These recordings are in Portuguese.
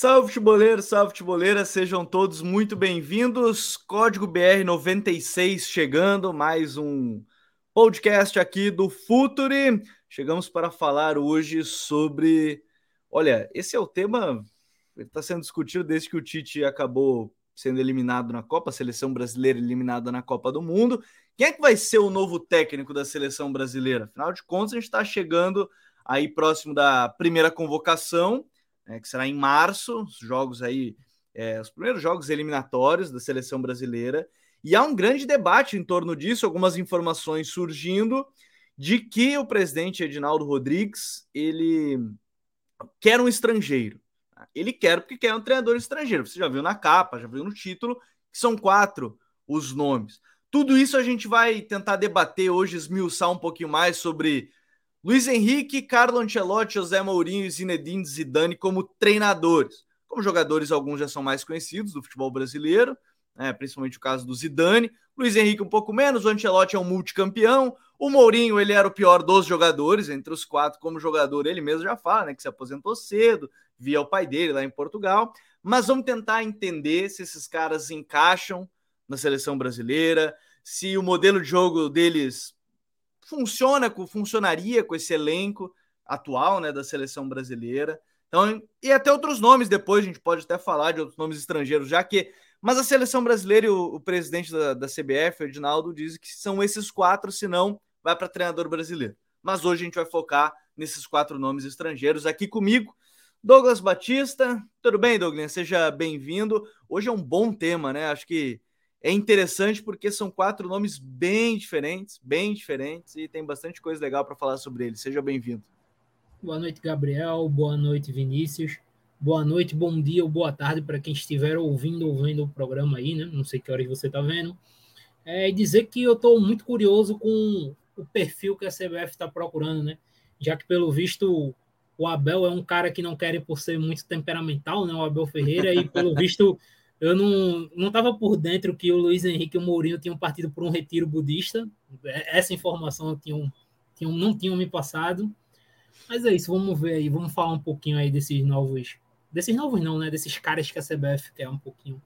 Salve futeboleiro, salve futeboleira, sejam todos muito bem-vindos. Código BR 96 chegando, mais um podcast aqui do Futuri. Chegamos para falar hoje sobre. Olha, esse é o tema que está sendo discutido desde que o Tite acabou sendo eliminado na Copa, a seleção brasileira eliminada na Copa do Mundo. Quem é que vai ser o novo técnico da seleção brasileira? Afinal de contas, a gente está chegando aí próximo da primeira convocação né, que será em março, os jogos aí, é, os primeiros jogos eliminatórios da seleção brasileira. E há um grande debate em torno disso, algumas informações surgindo de que o presidente Edinaldo Rodrigues ele quer um estrangeiro. Ele quer porque quer um treinador estrangeiro. Você já viu na capa, já viu no título, que são quatro os nomes. Tudo isso a gente vai tentar debater hoje, esmiuçar um pouquinho mais sobre Luiz Henrique, Carlo Ancelotti, José Mourinho e Zinedine Zidane como treinadores. Como jogadores, alguns já são mais conhecidos do futebol brasileiro, né, principalmente o caso do Zidane. Luiz Henrique um pouco menos, o Ancelotti é um multicampeão. O Mourinho, ele era o pior dos jogadores, entre os quatro como jogador, ele mesmo já fala, né, que se aposentou cedo, via o pai dele lá em Portugal. Mas vamos tentar entender se esses caras encaixam na seleção brasileira, se o modelo de jogo deles funciona, funcionaria com esse elenco atual né, da seleção brasileira. Então, e até outros nomes depois, a gente pode até falar de outros nomes estrangeiros, já que. Mas a seleção brasileira e o, o presidente da, da CBF, Edinaldo, diz que são esses quatro, senão vai para treinador brasileiro. Mas hoje a gente vai focar nesses quatro nomes estrangeiros. Aqui comigo, Douglas Batista. Tudo bem, Douglas? Seja bem-vindo. Hoje é um bom tema, né? Acho que é interessante porque são quatro nomes bem diferentes, bem diferentes, e tem bastante coisa legal para falar sobre eles. Seja bem-vindo. Boa noite, Gabriel. Boa noite, Vinícius. Boa noite, bom dia ou boa tarde para quem estiver ouvindo ou vendo o programa aí, né? Não sei que horas você está vendo. É dizer que eu estou muito curioso com o perfil que a CBF está procurando, né? Já que, pelo visto, o Abel é um cara que não quer por ser muito temperamental, né? O Abel Ferreira, e pelo visto eu não não estava por dentro que o Luiz Henrique e o Mourinho tinham partido por um retiro budista. Essa informação tinham, tinham, não tinham me passado. Mas é isso, vamos ver aí, vamos falar um pouquinho aí desses novos. Desses novos não, né? Desses caras que a CBF quer um pouquinho.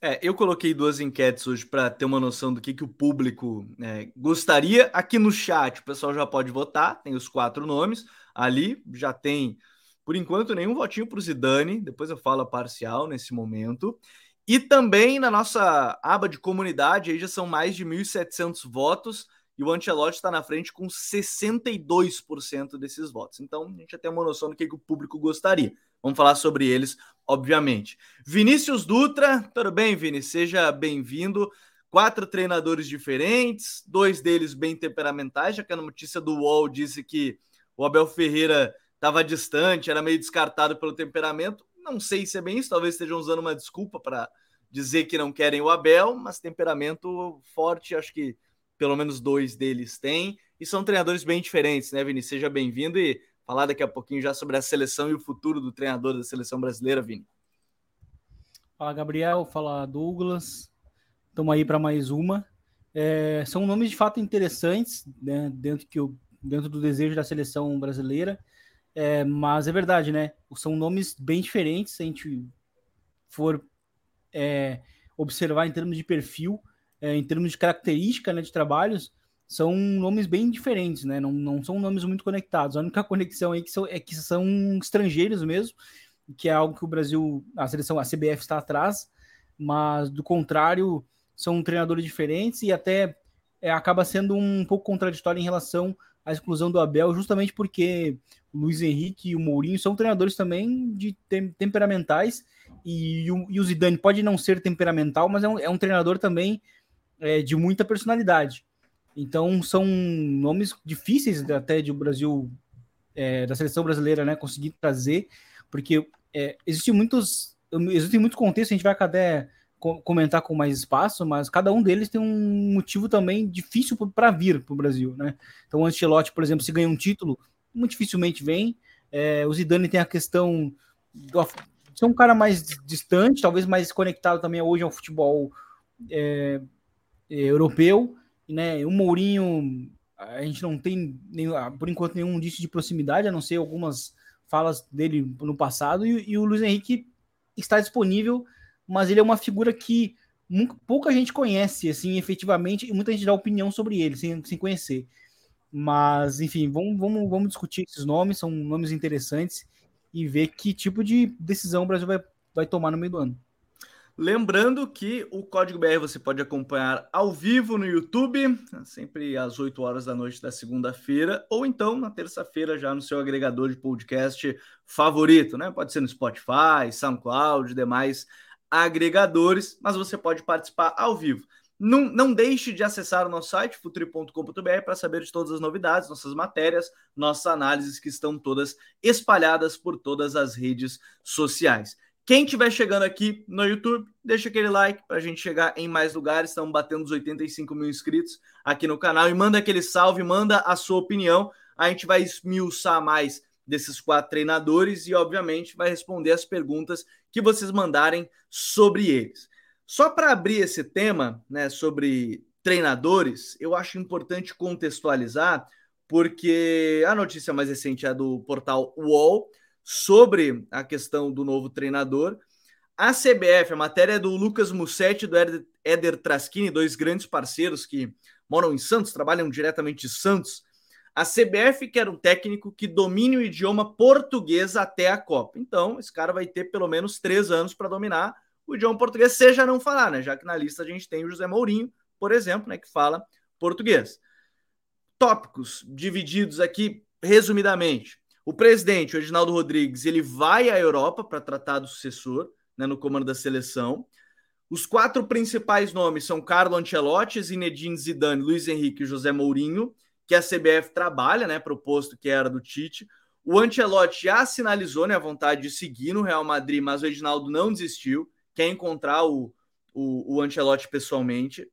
É, eu coloquei duas enquetes hoje para ter uma noção do que, que o público é, gostaria. Aqui no chat o pessoal já pode votar, tem os quatro nomes. Ali já tem, por enquanto, nenhum votinho para o Zidane. Depois eu falo a parcial nesse momento. E também na nossa aba de comunidade, aí já são mais de 1.700 votos e o Ancelotti está na frente com 62% desses votos. Então a gente já tem uma noção do que, que o público gostaria. Vamos falar sobre eles, obviamente. Vinícius Dutra, tudo bem, Vini? Seja bem-vindo. Quatro treinadores diferentes, dois deles bem temperamentais, já que a notícia do UOL disse que o Abel Ferreira estava distante, era meio descartado pelo temperamento. Não sei se é bem isso, talvez estejam usando uma desculpa para dizer que não querem o Abel, mas temperamento forte, acho que pelo menos dois deles têm, e são treinadores bem diferentes, né, Vini? Seja bem-vindo e falar daqui a pouquinho já sobre a seleção e o futuro do treinador da seleção brasileira, Vini. Fala, Gabriel, fala, Douglas. Estamos aí para mais uma. É, são nomes de fato interessantes né, dentro, que eu, dentro do desejo da seleção brasileira. É, mas é verdade, né? São nomes bem diferentes se a gente for é, observar em termos de perfil, é, em termos de característica né, de trabalhos, são nomes bem diferentes, né? Não, não são nomes muito conectados. A única conexão aí que são, é que são estrangeiros mesmo, que é algo que o Brasil, a seleção, a CBF está atrás, mas do contrário, são treinadores diferentes e até é, acaba sendo um pouco contraditório em relação à exclusão do Abel, justamente porque o Luiz Henrique e o Mourinho são treinadores também de tem, temperamentais e o, e o, Zidane pode não ser temperamental, mas é um, é um treinador também é, de muita personalidade. Então são nomes difíceis até de o Brasil, é, da seleção brasileira, né, conseguir trazer, porque é, existem muitos, existem muitos contextos, a gente vai até comentar com mais espaço, mas cada um deles tem um motivo também difícil para vir para o Brasil, né? Então o Ancelotti, por exemplo, se ganha um título, muito dificilmente vem. É, o Zidane tem a questão do, ser um cara mais distante, talvez mais conectado também hoje ao futebol é, é, europeu, né? O Mourinho, a gente não tem, ah, por enquanto, nenhum indício de proximidade, a não ser algumas falas dele no passado, e, e o Luiz Henrique está disponível, mas ele é uma figura que pouca gente conhece, assim, efetivamente, e muita gente dá opinião sobre ele, sem, sem conhecer. Mas, enfim, vamos, vamos, vamos discutir esses nomes, são nomes interessantes, e ver que tipo de decisão o Brasil vai, vai tomar no meio do ano. Lembrando que o Código BR você pode acompanhar ao vivo no YouTube, sempre às 8 horas da noite da segunda-feira, ou então na terça-feira já no seu agregador de podcast favorito, né? Pode ser no Spotify, SoundCloud, demais agregadores, mas você pode participar ao vivo. Não, não deixe de acessar o nosso site, futuri.com.br, para saber de todas as novidades, nossas matérias, nossas análises que estão todas espalhadas por todas as redes sociais. Quem estiver chegando aqui no YouTube, deixa aquele like para a gente chegar em mais lugares. Estamos batendo os 85 mil inscritos aqui no canal. E manda aquele salve, manda a sua opinião. A gente vai esmiuçar mais desses quatro treinadores e, obviamente, vai responder as perguntas que vocês mandarem sobre eles. Só para abrir esse tema, né, sobre treinadores, eu acho importante contextualizar, porque a notícia mais recente é do portal UOL sobre a questão do novo treinador. A CBF, a matéria é do Lucas Mussetti e do Éder Traschini, dois grandes parceiros que moram em Santos, trabalham diretamente em Santos. A CBF quer um técnico que domine o idioma português até a Copa. Então, esse cara vai ter pelo menos três anos para dominar o idioma português, seja não falar, né? Já que na lista a gente tem o José Mourinho, por exemplo, né, que fala português. Tópicos divididos aqui resumidamente. O presidente, o Reginaldo Rodrigues, ele vai à Europa para tratar do sucessor né, no comando da seleção. Os quatro principais nomes são Carlo Ancelotti, Zinedine Zidane, Luiz Henrique e José Mourinho que a CBF trabalha, né, proposto que era do Tite. O Ancelotti já sinalizou né, a vontade de seguir no Real Madrid, mas o Edinaldo não desistiu, quer encontrar o, o, o Ancelotti pessoalmente.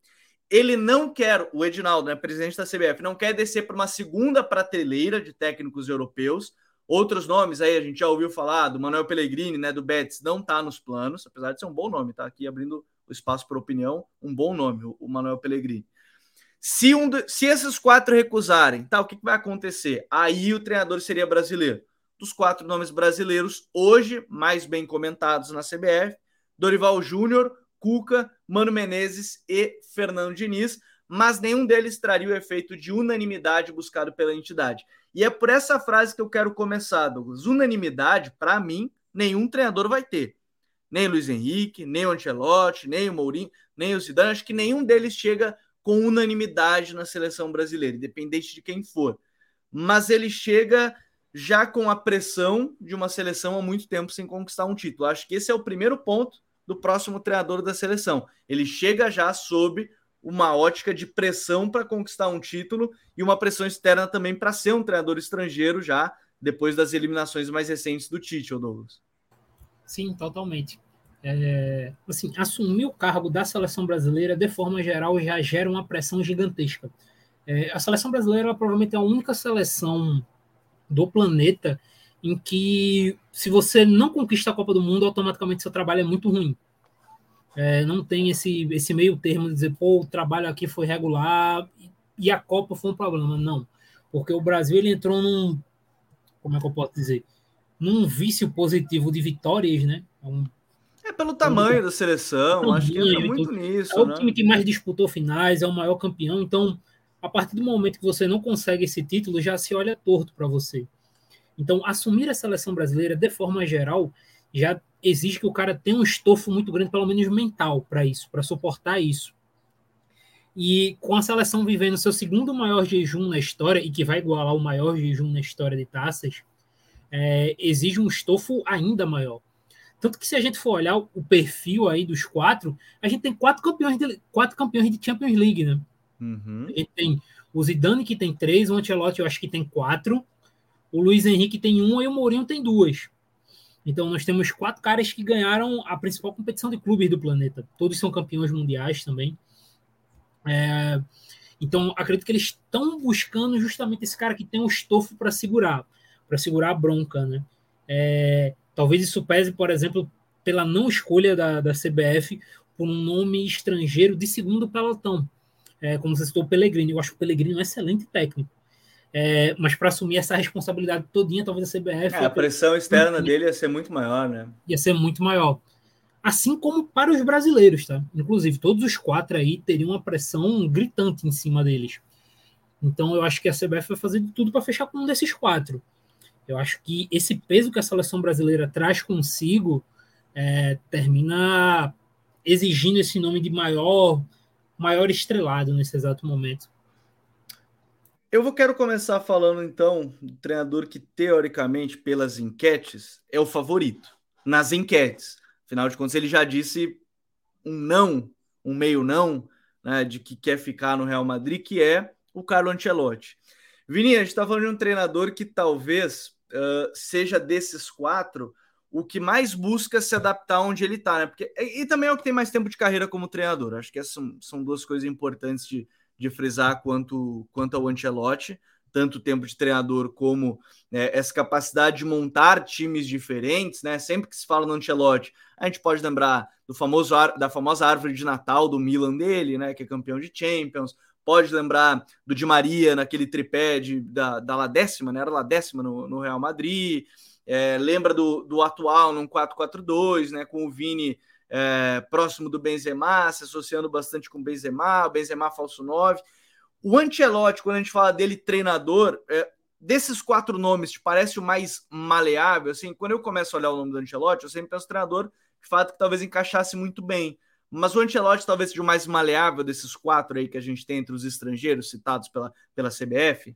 Ele não quer, o Edinaldo, né, presidente da CBF, não quer descer para uma segunda prateleira de técnicos europeus. Outros nomes aí, a gente já ouviu falar do Manuel Pellegrini, né, do Betis, não está nos planos, apesar de ser um bom nome, tá aqui abrindo o espaço para opinião, um bom nome, o Manuel Pellegrini. Se, um, se esses quatro recusarem, tá, o que, que vai acontecer? Aí o treinador seria brasileiro. Dos quatro nomes brasileiros, hoje mais bem comentados na CBF, Dorival Júnior, Cuca, Mano Menezes e Fernando Diniz, mas nenhum deles traria o efeito de unanimidade buscado pela entidade. E é por essa frase que eu quero começar, Douglas. Unanimidade, para mim, nenhum treinador vai ter. Nem Luiz Henrique, nem o Ancelotti, nem o Mourinho, nem o Zidane. Acho que nenhum deles chega com unanimidade na seleção brasileira, independente de quem for. Mas ele chega já com a pressão de uma seleção há muito tempo sem conquistar um título. Acho que esse é o primeiro ponto do próximo treinador da seleção. Ele chega já sob uma ótica de pressão para conquistar um título e uma pressão externa também para ser um treinador estrangeiro já depois das eliminações mais recentes do Tite, Douglas. Sim, totalmente é, assim, assumir o cargo da seleção brasileira, de forma geral, já gera uma pressão gigantesca. É, a seleção brasileira provavelmente é a única seleção do planeta em que, se você não conquista a Copa do Mundo, automaticamente seu trabalho é muito ruim. É, não tem esse, esse meio termo de dizer, pô, o trabalho aqui foi regular e a Copa foi um problema. Não, porque o Brasil ele entrou num, como é que eu posso dizer, num vício positivo de vitórias, né? É um pelo tamanho da seleção, tamanho, acho que entra muito então, nisso. É o né? time que mais disputou finais, é o maior campeão, então a partir do momento que você não consegue esse título, já se olha torto para você. Então, assumir a seleção brasileira, de forma geral, já exige que o cara tenha um estofo muito grande, pelo menos mental, para isso, para suportar isso. E com a seleção vivendo seu segundo maior jejum na história, e que vai igualar o maior jejum na história de taças, é, exige um estofo ainda maior. Tanto que se a gente for olhar o perfil aí dos quatro, a gente tem quatro campeões de, quatro campeões de Champions League, né? Uhum. A gente tem o Zidane que tem três, o Ancelotti eu acho que tem quatro, o Luiz Henrique tem uma e o Mourinho tem duas. Então nós temos quatro caras que ganharam a principal competição de clubes do planeta. Todos são campeões mundiais também. É, então acredito que eles estão buscando justamente esse cara que tem um estofo para segurar, para segurar a bronca, né? É, Talvez isso pese, por exemplo, pela não escolha da, da CBF por um nome estrangeiro de segundo pelotão, é, como você citou, o Pellegrini. Eu acho o Pellegrini um excelente técnico. É, mas para assumir essa responsabilidade todinha, talvez a CBF. É, a pressão externa dele ia ser muito maior, né? Ia ser muito maior. assim como para os brasileiros, tá? Inclusive, todos os quatro aí teriam uma pressão gritante em cima deles. Então, eu acho que a CBF vai fazer de tudo para fechar com um desses quatro. Eu acho que esse peso que a seleção brasileira traz consigo é, termina exigindo esse nome de maior, maior estrelado nesse exato momento. Eu vou quero começar falando então do treinador que teoricamente pelas enquetes é o favorito nas enquetes. Afinal de contas ele já disse um não, um meio não, né, de que quer ficar no Real Madrid, que é o Carlo Ancelotti. Vini, a gente está falando de um treinador que talvez uh, seja desses quatro o que mais busca se adaptar onde ele está, né? Porque, e, e, também é o que tem mais tempo de carreira como treinador. Acho que essas são, são duas coisas importantes de, de frisar quanto, quanto ao Ancelotti, tanto tempo de treinador como né, essa capacidade de montar times diferentes, né? Sempre que se fala no Ancelotti, a gente pode lembrar do famoso da famosa árvore de Natal do Milan dele, né? Que é campeão de Champions. Pode lembrar do Di Maria naquele tripé de, da, da La Décima, né? Era La Décima no, no Real Madrid. É, lembra do, do atual num 4-4-2, né? Com o Vini é, próximo do Benzema, se associando bastante com o Benzema, o Benzema falso 9. O Ancelotti, quando a gente fala dele treinador, é, desses quatro nomes, te parece o mais maleável? Assim, quando eu começo a olhar o nome do Ancelotti, eu sempre penso treinador, de fato, que talvez encaixasse muito bem. Mas o Ancelotti talvez seja o mais maleável desses quatro aí que a gente tem entre os estrangeiros citados pela, pela CBF?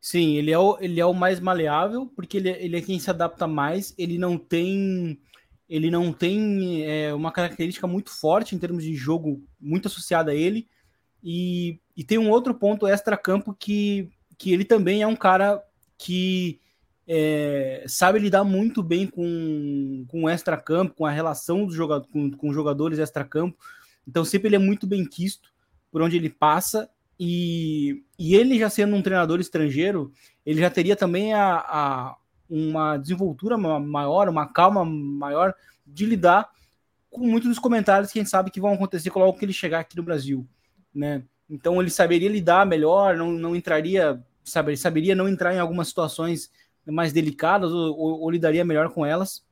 Sim, ele é o, ele é o mais maleável, porque ele, ele é quem se adapta mais, ele não tem ele não tem é, uma característica muito forte em termos de jogo, muito associada a ele, e, e tem um outro ponto extra-campo que, que ele também é um cara que é, sabe lidar muito bem com, com o extra-campo, com a relação dos jogadores, com, com jogadores extra-campo, então sempre ele é muito bem quisto por onde ele passa, e, e ele já sendo um treinador estrangeiro, ele já teria também a, a uma desenvoltura maior, uma calma maior de lidar com muitos dos comentários que a gente sabe que vão acontecer logo que ele chegar aqui no Brasil, né? Então ele saberia lidar melhor, não, não entraria, saber, saberia não entrar em algumas situações mais delicadas ou, ou, ou lidaria melhor com elas.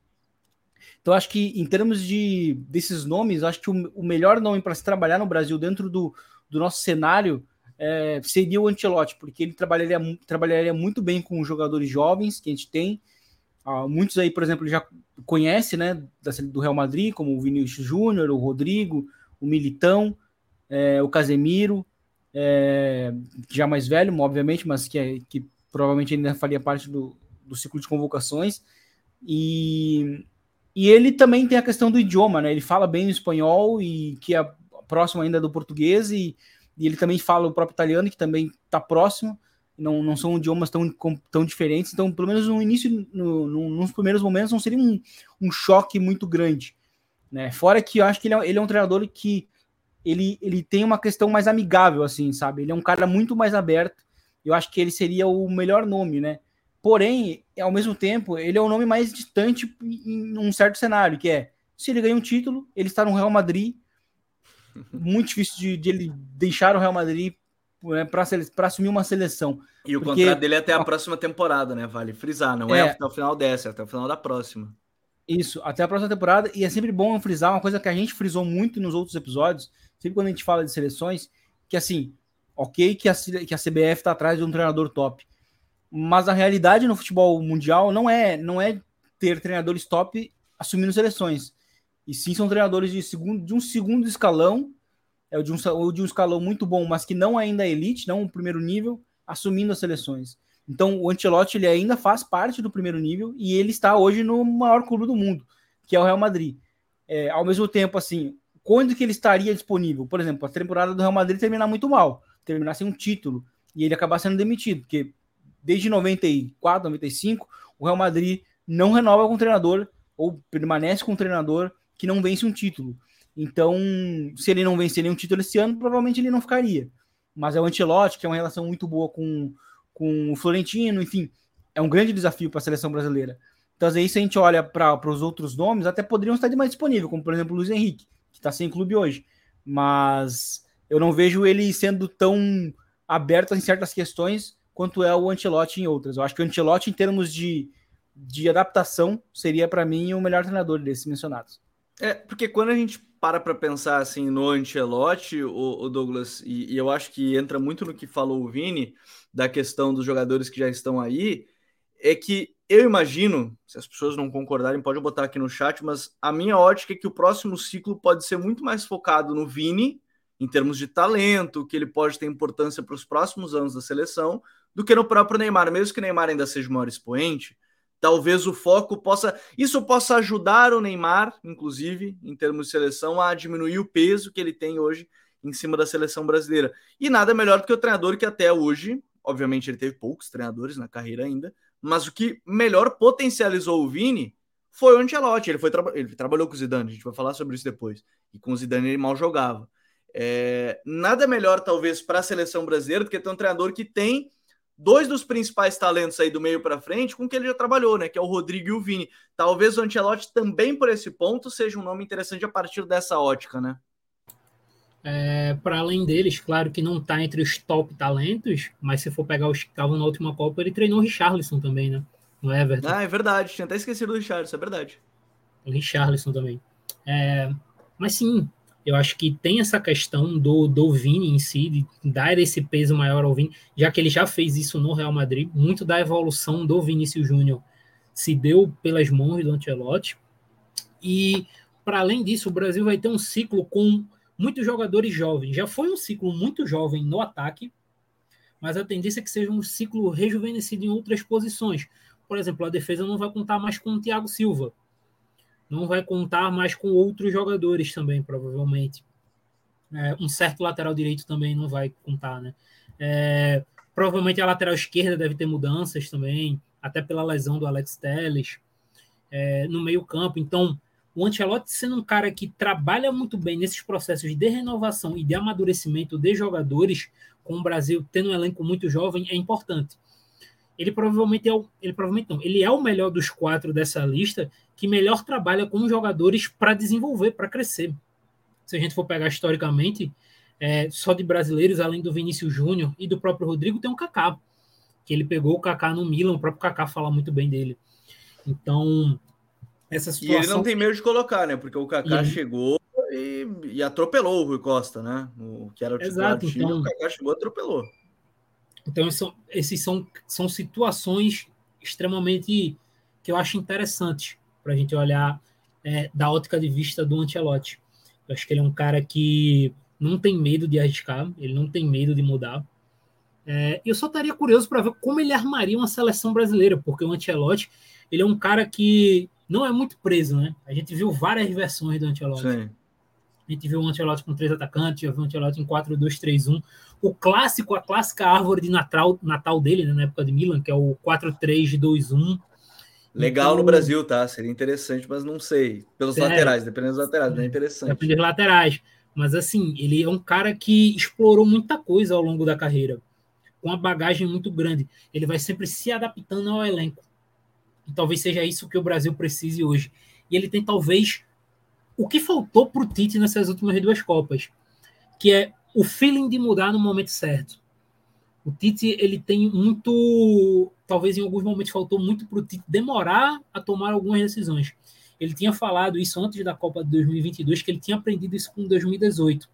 Então acho que em termos de desses nomes, acho que o, o melhor nome para se trabalhar no Brasil dentro do, do nosso cenário é, seria o Ancelotti, porque ele trabalharia, trabalharia muito bem com os jogadores jovens que a gente tem. Ah, muitos aí, por exemplo, já conhece, né, do Real Madrid, como o Vinícius Júnior, o Rodrigo, o Militão, é, o Casemiro, é, já mais velho, obviamente, mas que, é, que provavelmente ainda faria parte do, do ciclo de convocações. E, e ele também tem a questão do idioma, né? Ele fala bem o espanhol e que é próximo ainda do português e e ele também fala o próprio italiano, que também está próximo, não, não são idiomas tão, tão diferentes, então, pelo menos no início, no, no, nos primeiros momentos, não seria um, um choque muito grande. Né? Fora que eu acho que ele é, ele é um treinador que ele, ele tem uma questão mais amigável, assim, sabe? Ele é um cara muito mais aberto. Eu acho que ele seria o melhor nome, né? Porém, ao mesmo tempo, ele é o nome mais distante em um certo cenário, que é se ele ganha um título, ele está no Real Madrid, muito difícil de, de ele deixar o Real Madrid né, para assumir uma seleção. E o porque... contrato dele é até a próxima temporada, né? Vale frisar, não é, é até o final dessa, é até o final da próxima. Isso, até a próxima temporada. E é sempre bom frisar uma coisa que a gente frisou muito nos outros episódios, sempre quando a gente fala de seleções, que assim, ok que a, que a CBF está atrás de um treinador top, mas a realidade no futebol mundial não é, não é ter treinadores top assumindo seleções. E sim são treinadores de, segundo, de um segundo escalão, é, de, um, ou de um escalão muito bom, mas que não ainda é elite, não o primeiro nível, assumindo as seleções. Então o Ancelotti ele ainda faz parte do primeiro nível e ele está hoje no maior clube do mundo, que é o Real Madrid. É, ao mesmo tempo, assim, quando que ele estaria disponível? Por exemplo, a temporada do Real Madrid terminar muito mal, terminar sem um título e ele acabar sendo demitido, porque desde 94, 95, o Real Madrid não renova com o treinador ou permanece com o treinador que não vence um título. Então, se ele não vencer nenhum título esse ano, provavelmente ele não ficaria. Mas é o Ancelotti, que é uma relação muito boa com, com o Florentino, enfim, é um grande desafio para a seleção brasileira. Então, vezes, se a gente olha para os outros nomes, até poderiam estar de mais disponível, como por exemplo o Luiz Henrique, que está sem clube hoje. Mas eu não vejo ele sendo tão aberto em certas questões quanto é o Ancelotti em outras. Eu acho que o Ancelotti, em termos de, de adaptação, seria para mim o melhor treinador desses mencionados. É, porque quando a gente para para pensar assim no Ancelotti, o, o Douglas, e, e, eu acho que entra muito no que falou o Vini, da questão dos jogadores que já estão aí, é que eu imagino, se as pessoas não concordarem, pode botar aqui no chat, mas a minha ótica é que o próximo ciclo pode ser muito mais focado no Vini, em termos de talento, que ele pode ter importância para os próximos anos da seleção, do que no próprio Neymar. Mesmo que Neymar ainda seja o maior expoente, talvez o foco possa. Isso possa ajudar o Neymar, inclusive, em termos de seleção, a diminuir o peso que ele tem hoje em cima da seleção brasileira. E nada melhor do que o treinador que até hoje, obviamente, ele teve poucos treinadores na carreira ainda mas o que melhor potencializou o Vini foi o Ancelotti. Ele, foi ele trabalhou com o Zidane, a gente vai falar sobre isso depois. E com o Zidane ele mal jogava. É, nada melhor, talvez, para a seleção brasileira do que ter um treinador que tem dois dos principais talentos aí do meio para frente com que ele já trabalhou, né? Que é o Rodrigo e o Vini. Talvez o Ancelotti também, por esse ponto, seja um nome interessante a partir dessa ótica, né? É, para além deles, claro que não está entre os top talentos, mas se for pegar os que estavam na última Copa, ele treinou o Richarlison também, né? No Everton. Ah, é verdade. Tinha até esquecido do Richarlison, é verdade. O Richarlison também. É, mas sim, eu acho que tem essa questão do, do Vini em si, de dar esse peso maior ao Vini, já que ele já fez isso no Real Madrid. Muito da evolução do Vinícius Júnior se deu pelas mãos do Ancelotti. E, para além disso, o Brasil vai ter um ciclo com muitos jogadores jovens. Já foi um ciclo muito jovem no ataque, mas a tendência é que seja um ciclo rejuvenescido em outras posições. Por exemplo, a defesa não vai contar mais com o Thiago Silva. Não vai contar mais com outros jogadores também, provavelmente. É, um certo lateral direito também não vai contar, né? É, provavelmente a lateral esquerda deve ter mudanças também, até pela lesão do Alex Telles. É, no meio campo, então o Ancelotti sendo um cara que trabalha muito bem nesses processos de renovação e de amadurecimento de jogadores, com o Brasil tendo um elenco muito jovem, é importante. Ele provavelmente é o, ele provavelmente não, ele é o melhor dos quatro dessa lista que melhor trabalha com jogadores para desenvolver, para crescer. Se a gente for pegar historicamente, é, só de brasileiros, além do Vinícius Júnior e do próprio Rodrigo, tem o Kaká, que ele pegou o Kaká no Milan, o próprio Kaká fala muito bem dele. Então, essa situação... E ele não tem medo de colocar, né? Porque o Kaká chegou e, e, atropelou o Rui Costa, né? O que era o Exato, time, então... o Kaká chegou e atropelou. Então, são, esses são, são situações extremamente que eu acho interessantes para a gente olhar é, da ótica de vista do Ancelotti. Eu acho que ele é um cara que não tem medo de arriscar, ele não tem medo de mudar. É, eu só estaria curioso para ver como ele armaria uma seleção brasileira, porque o Ancelotti ele é um cara que não é muito preso, né? A gente viu várias versões do Ancelotti. Sim. A gente viu o Ancelotti com três atacantes, já viu o Ancelotti em 4-2-3-1. O clássico, a clássica árvore de Natal, Natal dele, né, na época de Milan, que é o 4-3-2-1. Legal então, no Brasil, tá? Seria interessante, mas não sei. Pelos laterais, dependendo dos laterais, não é interessante. Depende dos laterais. Mas assim, ele é um cara que explorou muita coisa ao longo da carreira, com uma bagagem muito grande. Ele vai sempre se adaptando ao elenco. E talvez seja isso que o Brasil precise hoje. E ele tem talvez o que faltou para o Tite nessas últimas duas Copas, que é o feeling de mudar no momento certo. O Tite ele tem muito, talvez em alguns momentos faltou muito para o Tite demorar a tomar algumas decisões. Ele tinha falado isso antes da Copa de 2022, que ele tinha aprendido isso com 2018.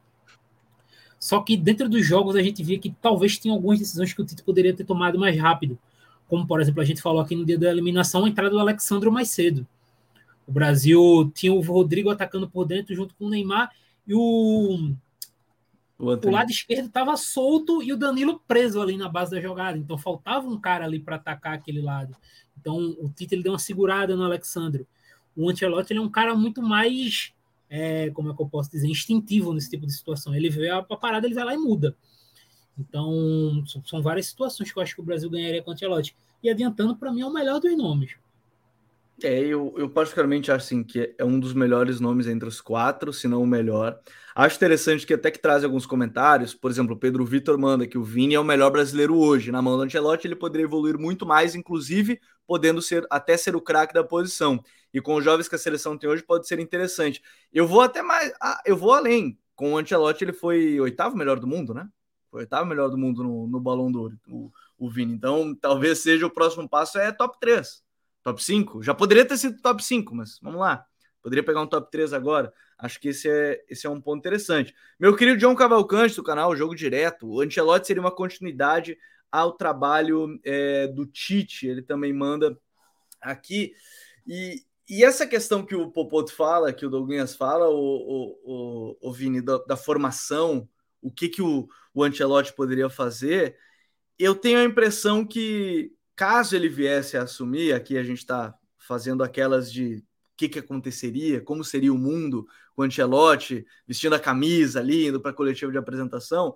Só que dentro dos jogos a gente via que talvez tinha algumas decisões que o Tite poderia ter tomado mais rápido como por exemplo a gente falou aqui no dia da eliminação, a entrada do Alexandre mais cedo. O Brasil tinha o Rodrigo atacando por dentro junto com o Neymar e o, o, o lado esquerdo estava solto e o Danilo preso ali na base da jogada. Então faltava um cara ali para atacar aquele lado. Então o Tite ele deu uma segurada no Alexandre. O Ancelotti ele é um cara muito mais, é, como é que eu posso dizer, instintivo nesse tipo de situação. Ele vê a, a parada, ele vai lá e muda. Então, são várias situações que eu acho que o Brasil ganharia com o Ancelotti. E adiantando, para mim, é o melhor dos nomes. É, eu, eu particularmente acho assim, que é um dos melhores nomes entre os quatro, se não o melhor. Acho interessante que até que traz alguns comentários, por exemplo, o Pedro Vitor manda que o Vini é o melhor brasileiro hoje. Na mão do Ancelotti ele poderia evoluir muito mais, inclusive podendo ser até ser o craque da posição. E com os jovens que a seleção tem hoje pode ser interessante. Eu vou até mais, eu vou além. Com o Ancelotti ele foi oitavo melhor do mundo, né? Foi oitavo melhor do mundo no, no Balão d'Ouro, o, o Vini. Então, talvez seja o próximo passo é top 3. Top 5? Já poderia ter sido top 5, mas vamos lá. Poderia pegar um top 3 agora. Acho que esse é, esse é um ponto interessante. Meu querido John Cavalcante, do canal Jogo Direto, o Ancelotti seria uma continuidade ao trabalho é, do Tite. Ele também manda aqui. E, e essa questão que o Popoto fala, que o Douglas fala, o, o, o, o Vini, da, da, formação, o que, que o, o Ancelotti poderia fazer, eu tenho a impressão que, caso ele viesse a assumir, aqui a gente está fazendo aquelas de o que, que aconteceria, como seria o mundo com o Ancelotti vestindo a camisa ali, indo para a coletiva de apresentação,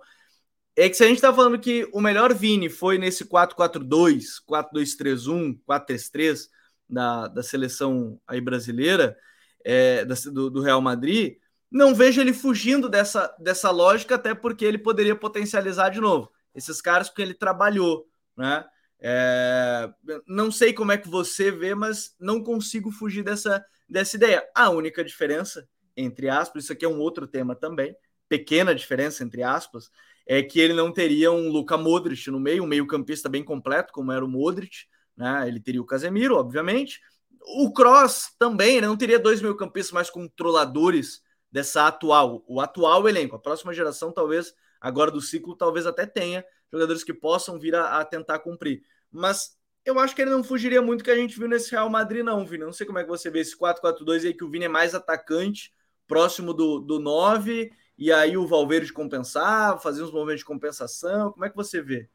é que se a gente está falando que o melhor Vini foi nesse 4-4-2, 4-2-3-1, 4-3-3, da, da seleção aí brasileira, é, do, do, Real Madrid, não vejo ele fugindo dessa, dessa lógica, até porque ele poderia potencializar de novo esses caras, porque ele trabalhou, né? É, não sei como é que você vê, mas não consigo fugir dessa, dessa ideia. A única diferença, entre aspas, isso aqui é um outro tema também, pequena diferença, entre aspas, é que ele não teria um Luka Modric no meio, um meio-campista bem completo, como era o Modric, né? Ele teria o Casemiro, obviamente. O Cross também, não teria dois meio-campistas mais controladores dessa atual. O atual elenco, a próxima geração, talvez, agora do ciclo, talvez até tenha jogadores que possam vir a, a tentar cumprir. Mas eu acho que ele não fugiria muito que a gente viu nesse Real Madrid, não, Vini. Não sei como é que você vê esse 4-4-2 aí, que o Vini é mais atacante, próximo do, do 9, e aí o Valverde compensar, fazer uns movimentos de compensação. Como é que você vê?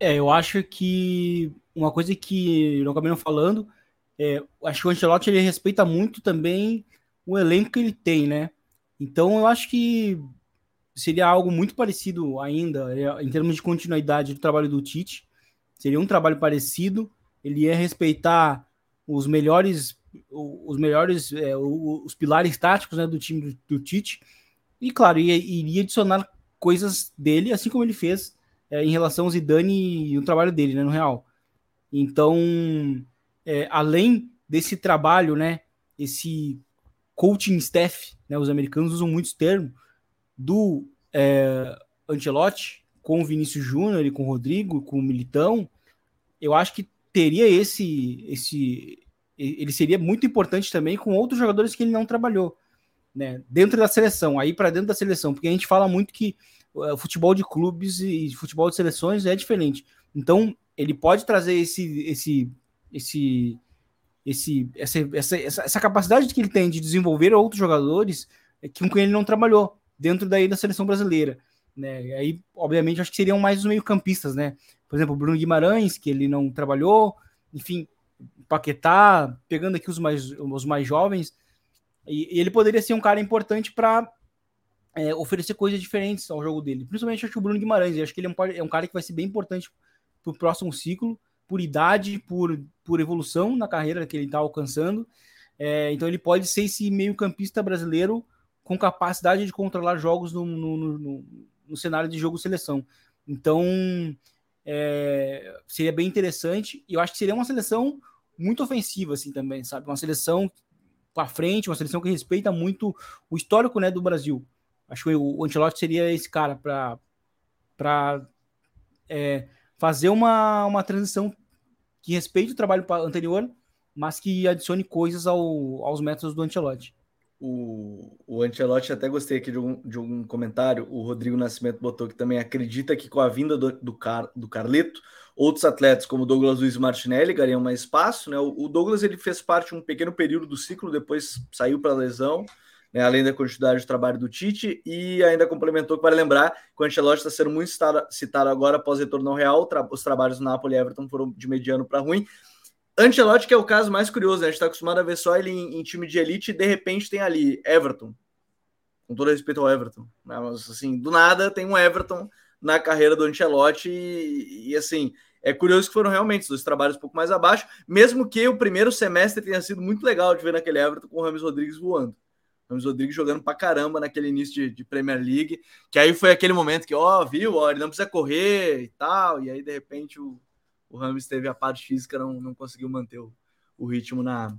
É, eu acho que uma coisa que não acabei falando, é, acho que o Ancelotti ele respeita muito também o elenco que ele tem, né? Então eu acho que seria algo muito parecido ainda, é, em termos de continuidade do trabalho do Tite. Seria um trabalho parecido. Ele ia respeitar os melhores, os melhores, é, os pilares táticos né, do time do, do Tite. E claro, ia, iria adicionar coisas dele, assim como ele fez é, em relação ao Zidane e o trabalho dele, né, no Real. Então, é, além desse trabalho, né, esse coaching staff, né, os americanos usam muitos termos, do é, com o Vinícius Júnior e com o Rodrigo, com o Militão, eu acho que teria esse, esse ele seria muito importante também com outros jogadores que ele não trabalhou, né, dentro da seleção, aí para dentro da seleção, porque a gente fala muito que o futebol de clubes e futebol de seleções é diferente. Então, ele pode trazer esse, esse, esse, esse, essa, essa, essa capacidade que ele tem de desenvolver outros jogadores é, com quem ele não trabalhou dentro daí da seleção brasileira. Né? Aí, obviamente, acho que seriam mais os meio-campistas, né? Por exemplo, o Bruno Guimarães, que ele não trabalhou, enfim, Paquetá, pegando aqui os mais, os mais jovens, e, e ele poderia ser um cara importante para é, oferecer coisas diferentes ao jogo dele. Principalmente acho que o Bruno Guimarães, acho que ele é um, é um cara que vai ser bem importante para o próximo ciclo, por idade, por, por evolução na carreira que ele está alcançando. É, então ele pode ser esse meio-campista brasileiro com capacidade de controlar jogos no, no, no, no cenário de jogo seleção. Então é, seria bem interessante. E eu acho que seria uma seleção muito ofensiva, assim, também, sabe? Uma seleção para frente, uma seleção que respeita muito o histórico né, do Brasil. Acho que o Ancelotti seria esse cara para é, fazer uma, uma transição que respeite o trabalho anterior, mas que adicione coisas ao, aos métodos do Ancelotti. O, o Ancelotti, até gostei aqui de um, de um comentário, o Rodrigo Nascimento botou que também acredita que com a vinda do, do, Car, do Carleto, outros atletas como Douglas Luiz Martinelli ganhariam mais espaço. Né? O, o Douglas ele fez parte de um pequeno período do ciclo, depois saiu para lesão, né, além da quantidade de trabalho do Tite, e ainda complementou que, lembrar, que o Ancelotti está sendo muito citado agora após retorno ao Real, tra os trabalhos do Napoli e Everton foram de mediano para ruim. Ancelotti que é o caso mais curioso, né? a gente está acostumado a ver só ele em, em, time de elite e de repente tem ali Everton, com todo respeito ao Everton, né? mas assim, do nada tem um Everton na carreira do Ancelotti e, e assim, é curioso que foram realmente os dois trabalhos um pouco mais abaixo, mesmo que o primeiro semestre tenha sido muito legal de ver naquele Everton com o Rames Rodrigues voando. Ramos Rodrigues jogando pra caramba naquele início de, de, Premier League, que aí foi aquele momento que, ó, viu, ó, ele não precisa correr e tal, e aí de repente o, o Ramos teve a parte física, não, não conseguiu manter o, o ritmo na,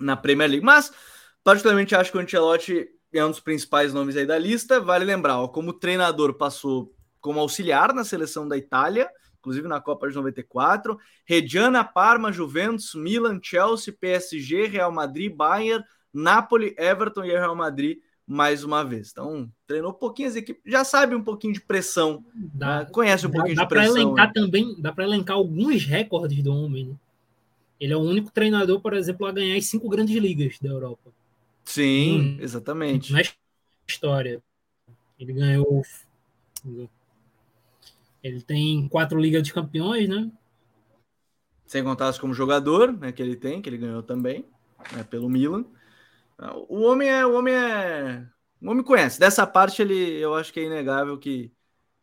na Premier League. Mas, particularmente, acho que o Ancelotti é um dos principais nomes aí da lista. Vale lembrar, ó, como treinador passou como auxiliar na seleção da Itália, inclusive na Copa de 94. Reggiana, Parma, Juventus, Milan, Chelsea, PSG, Real Madrid, Bayern, Napoli, Everton e Real Madrid mais uma vez. Então, treinou um pouquinho as equipes, já sabe um pouquinho de pressão, dá, né? conhece um dá, pouquinho dá de pressão. Elencar né? também, dá para elencar alguns recordes do homem. Né? Ele é o único treinador, por exemplo, a ganhar as cinco grandes ligas da Europa. Sim, hum, exatamente. Na história. Ele ganhou. Ele tem quatro Ligas de Campeões, né? Sem contar as como jogador, né? Que ele tem, que ele ganhou também, né, pelo Milan. O homem é. O homem é. O homem conhece. Dessa parte, ele, eu acho que é inegável que,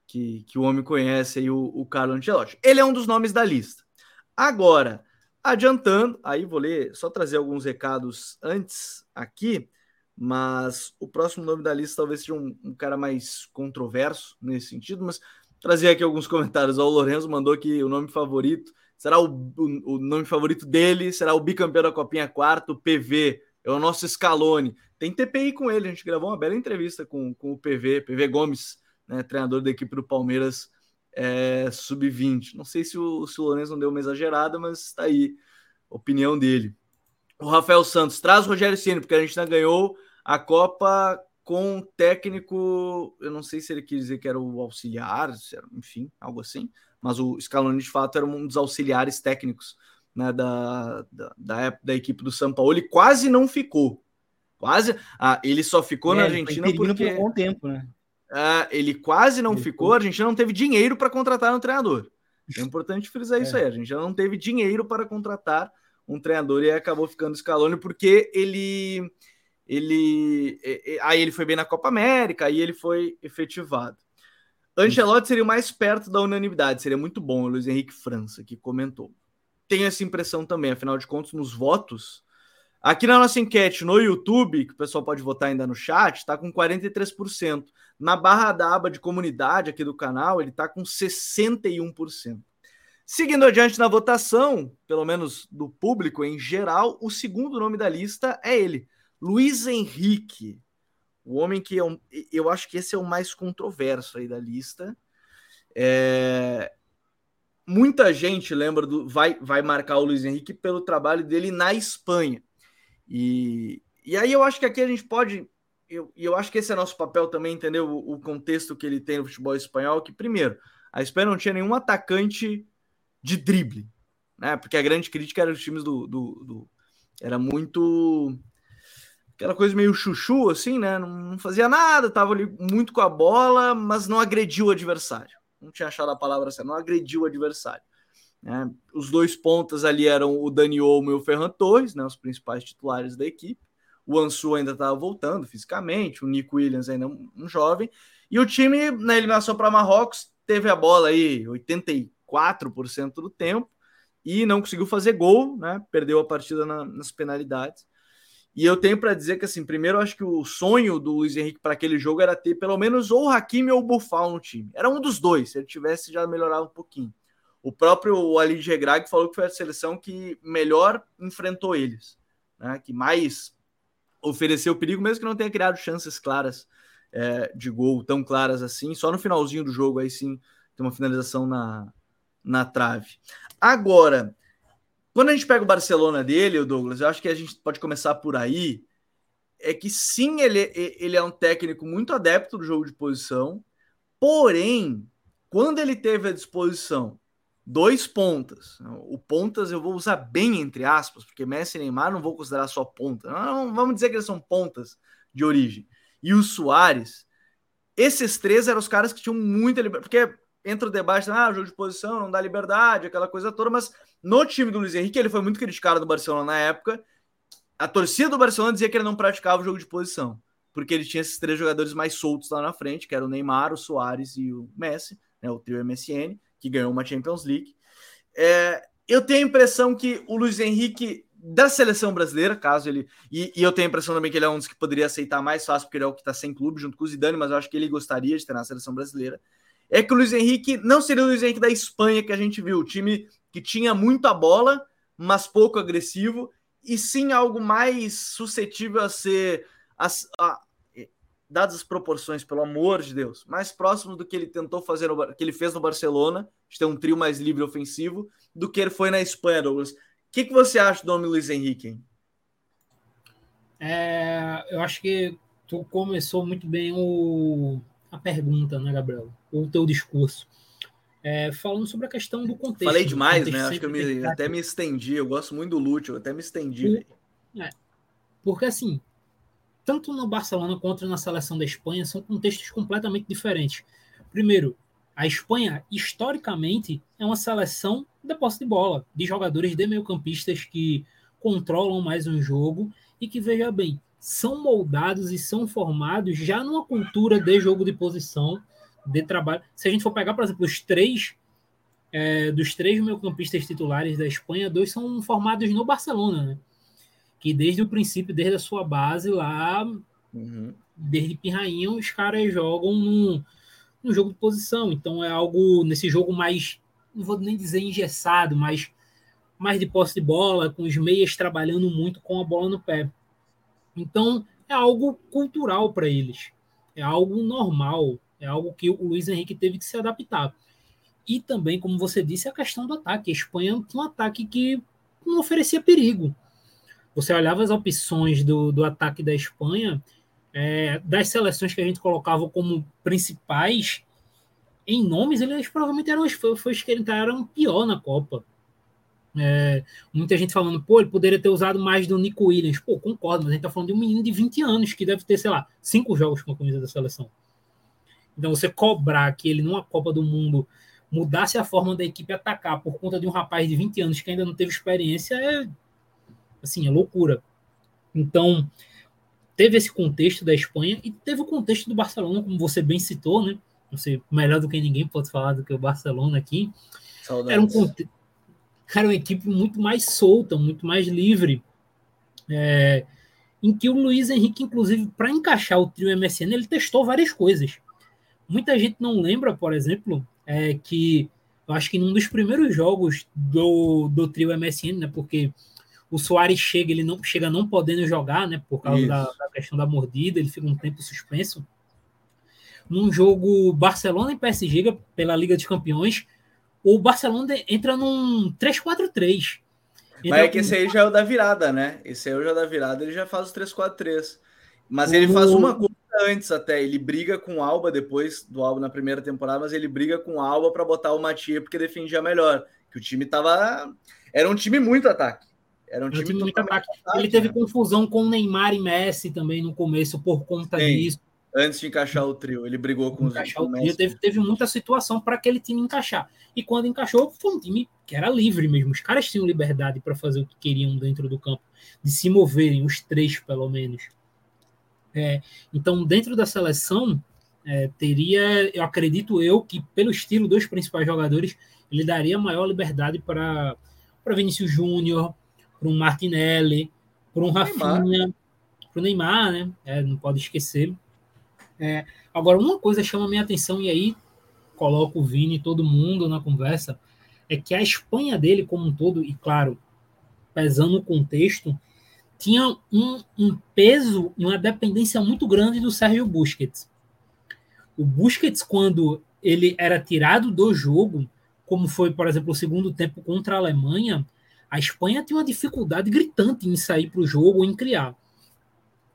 que, que o homem conhece aí o, o Carlo Ancelotti. Ele é um dos nomes da lista. Agora, adiantando, aí vou ler, só trazer alguns recados antes aqui, mas o próximo nome da lista talvez seja um, um cara mais controverso nesse sentido, mas trazer aqui alguns comentários. O Lorenzo mandou que o nome favorito será o, o, o nome favorito dele, será o bicampeão da Copinha Quarto, PV é o nosso Scalone. Tem TPI com ele, a gente gravou uma bela entrevista com, com o PV, PV Gomes, né, treinador da equipe do Palmeiras é, sub-20. Não sei se o, se o Lourenço não deu uma exagerada, mas está aí a opinião dele. O Rafael Santos traz o Rogério Ceni, porque a gente ainda ganhou a Copa com técnico, eu não sei se ele quis dizer que era o auxiliar, enfim, algo assim, mas o Scaloni de fato era um dos auxiliares técnicos né, da, da, da, da, equipe do São Paulo, ele quase não ficou. Quase. Ah, ele só ficou é, na Argentina porque. Por um bom tempo, né? Ah, ele quase não ele ficou, a Argentina não teve dinheiro para contratar um treinador. É importante frisar é. isso aí. A Argentina não teve dinheiro para contratar um treinador e acabou ficando Scaloni porque ele. Ele aí ele foi bem na Copa América, aí ele foi efetivado. Ancelotti seria o mais perto da unanimidade, seria muito bom, o Luiz Henrique França, que comentou tenho essa impressão também, afinal de contas, nos votos. Aqui na nossa enquete no YouTube, que o pessoal pode votar ainda no chat, está com 43%. Na barra da aba de comunidade aqui do canal, ele está com 61%. Seguindo adiante na votação, pelo menos do público em geral, o segundo nome da lista é ele, Luiz Henrique. O homem que é um, eu acho que esse é o mais controverso aí da lista. É, muita gente lembra do vai vai marcar o Luiz Henrique pelo trabalho dele na Espanha. E, e aí eu acho que aqui a gente pode eu, eu acho que esse é nosso papel também, entender o, o, contexto que ele tem no futebol espanhol, que primeiro, a Espanha não tinha nenhum atacante de drible, né? Porque a grande crítica era os times do, do, do era muito aquela coisa meio chuchu assim, né? Não, fazia nada, tava ali muito com a bola, mas não agrediu o adversário não tinha achado a palavra certa, não agrediu o adversário. Né? Os dois pontas ali eram o Dani Olmo e o Ferran Torres, né, os principais titulares da equipe. O Ansu ainda estava voltando fisicamente, o Nico Williams ainda um, um jovem. E o time, na eliminação para Marrocos, teve a bola aí 84% do tempo e não conseguiu fazer gol, né? Perdeu a partida na, nas penalidades. E eu tenho para dizer que, assim, primeiro, acho que o sonho do Luiz Henrique para aquele jogo era ter pelo menos ou o Hakimi ou o Bufal no time. Era um dos dois. Se ele tivesse, já melhorava um pouquinho. O próprio Ali Regrag falou que foi a seleção que melhor enfrentou eles, né? que mais ofereceu perigo, mesmo que não tenha criado chances claras é, de gol, tão claras assim. Só no finalzinho do jogo, aí sim, tem uma finalização na, na trave. Agora, quando a gente pega o Barcelona dele, o Douglas, eu acho que a gente pode começar por aí. É que sim, ele, ele é um técnico muito adepto do jogo de posição, porém, quando ele teve à disposição dois pontas, o pontas eu vou usar bem entre aspas, porque Messi e Neymar não vou considerar só ponta, não, vamos dizer que eles são pontas de origem, e o Soares, esses três eram os caras que tinham muita liberdade, porque entra o debate, ah, jogo de posição não dá liberdade, aquela coisa toda, mas no time do Luiz Henrique, ele foi muito criticado do Barcelona na época. A torcida do Barcelona dizia que ele não praticava o jogo de posição, porque ele tinha esses três jogadores mais soltos lá na frente, que eram o Neymar, o Soares e o Messi, né, o trio MSN, que ganhou uma Champions League. É, eu tenho a impressão que o Luiz Henrique da seleção brasileira, caso ele. E, e, eu tenho a impressão também que ele é um dos que poderia aceitar mais fácil, porque ele é o que está sem clube junto com o Zidane, mas eu acho que ele gostaria de ter na seleção brasileira. É que o Luiz Henrique não seria o Luiz Henrique da Espanha que a gente viu, o time que tinha muita bola, mas pouco agressivo, e sim algo mais suscetível a ser, a, a, dadas as proporções, pelo amor de Deus, mais próximo do que ele tentou fazer, no, que ele fez no Barcelona, de ter um trio mais livre ofensivo do que ele foi na Espanha, Douglas. O que, que você acha do nome Luiz Henrique? É, eu acho que tu começou muito bem o, a pergunta, né, Gabriel? O teu discurso. É, falando sobre a questão do contexto. Falei demais, né? Acho que eu me, até me estendi. Eu gosto muito do Lúcio, até me estendi. É, porque assim, tanto no Barcelona quanto na seleção da Espanha são contextos completamente diferentes. Primeiro, a Espanha, historicamente, é uma seleção de posse de bola, de jogadores de meio-campistas que controlam mais um jogo e que, veja bem, são moldados e são formados já numa cultura de jogo de posição, de trabalho. Se a gente for pegar, por exemplo, os três é, dos três meio-campistas titulares da Espanha, dois são formados no Barcelona, né? Que desde o princípio, desde a sua base lá, uhum. desde Pirrainha, os caras jogam no, no jogo de posição. Então é algo nesse jogo mais, não vou nem dizer engessado, mas mais de posse de bola, com os meias trabalhando muito com a bola no pé. Então é algo cultural para eles, é algo normal, é algo que o Luiz Henrique teve que se adaptar. E também, como você disse, a questão do ataque. A Espanha tinha um ataque que não oferecia perigo. Você olhava as opções do, do ataque da Espanha, é, das seleções que a gente colocava como principais, em nomes, eles provavelmente eram, foi os que entraram pior na Copa. É, muita gente falando, pô, ele poderia ter usado mais do Nico Williams. Pô, concordo, mas a gente tá falando de um menino de 20 anos que deve ter, sei lá, cinco jogos com a camisa da seleção. Então você cobrar que ele numa Copa do Mundo mudasse a forma da equipe atacar por conta de um rapaz de 20 anos que ainda não teve experiência é assim, é loucura. Então, teve esse contexto da Espanha e teve o contexto do Barcelona, como você bem citou, né? Você melhor do que ninguém pode falar do que o Barcelona aqui. Saudades. Era um contexto era uma equipe muito mais solta, muito mais livre, é, em que o Luiz Henrique, inclusive, para encaixar o trio MSN, ele testou várias coisas. Muita gente não lembra, por exemplo, é, que eu acho que num dos primeiros jogos do, do trio MSN, né, porque o Soares chega, ele não chega não podendo jogar, né, por causa da, da, questão da mordida, ele fica um tempo suspenso. Num jogo Barcelona e PSG pela Liga dos Campeões, o Barcelona entra num 3-4-3. Mas é que esse aí já é o da virada, né? Esse aí é o já da virada, ele já faz o 3-4-3. Mas ele faz uma coisa antes até, ele briga com o Alba depois do Alba na primeira temporada, mas ele briga com o Alba para botar o Matia porque defendia melhor, que o time tava era um time muito ataque. Era um time, time muito ataque. ataque. Ele teve né? confusão com Neymar e Messi também no começo por conta Sim. disso antes de encaixar o trio. Ele brigou com encaixar os o trio, teve, teve muita situação para aquele time encaixar. E quando encaixou, foi um time que era livre mesmo. Os caras tinham liberdade para fazer o que queriam dentro do campo, de se moverem, os três pelo menos. É, então, dentro da seleção, é, teria, eu acredito eu, que pelo estilo dos principais jogadores, ele daria maior liberdade para Vinícius Júnior, para um Martinelli, para um Rafinha, para o Neymar, né? É, não pode esquecer. É, agora, uma coisa chama minha atenção, e aí coloco o Vini e todo mundo na conversa, é que a Espanha dele como um todo, e claro, pesando o contexto, tinha um, um peso e uma dependência muito grande do Sérgio Busquets. O Busquets, quando ele era tirado do jogo, como foi, por exemplo, o segundo tempo contra a Alemanha, a Espanha tinha uma dificuldade gritante em sair para o jogo em criar.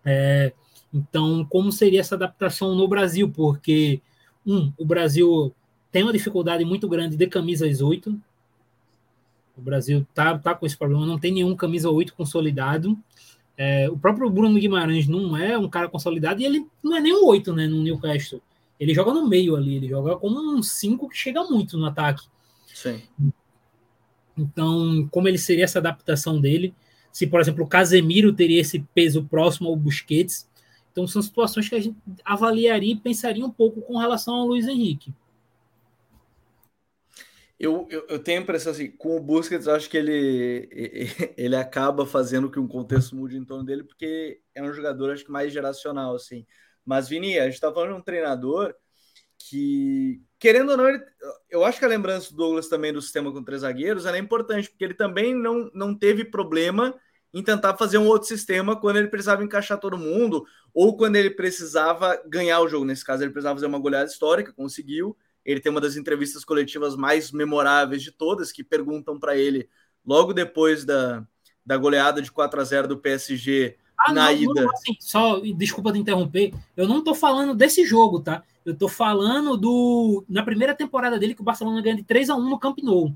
É, então, como seria essa adaptação no Brasil? Porque, um, o Brasil tem uma dificuldade muito grande de camisas 8. O Brasil tá, tá com esse problema, não tem nenhum camisa 8 consolidado. É, o próprio Bruno Guimarães não é um cara consolidado e ele não é nem um 8 né, no Newcastle. Ele joga no meio ali, ele joga como um 5 que chega muito no ataque. Sim. Então, como ele seria essa adaptação dele? Se, por exemplo, o Casemiro teria esse peso próximo ao Busquets, então são situações que a gente avaliaria e pensaria um pouco com relação ao Luiz Henrique. Eu, eu, eu, tenho a impressão assim, com o Busquets, acho que ele, ele acaba fazendo que um contexto mude em torno dele, porque é um jogador, acho que mais geracional, assim. Mas, Vini, a gente tá falando de um treinador que, querendo ou não, ele, eu acho que a lembrança do Douglas também do sistema com três zagueiros é importante, porque ele também não, não teve problema em tentar fazer um outro sistema quando ele precisava encaixar todo mundo ou quando ele precisava ganhar o jogo. Nesse caso, ele precisava fazer uma goleada histórica, conseguiu, ele tem uma das entrevistas coletivas mais memoráveis de todas, que perguntam para ele logo depois da, da goleada de 4 a 0 do PSG ah, na não, ida. Não, assim, só desculpa de interromper, eu não tô falando desse jogo, tá? Eu tô falando do na primeira temporada dele que o Barcelona ganha de 3 a 1 no Camp Nou,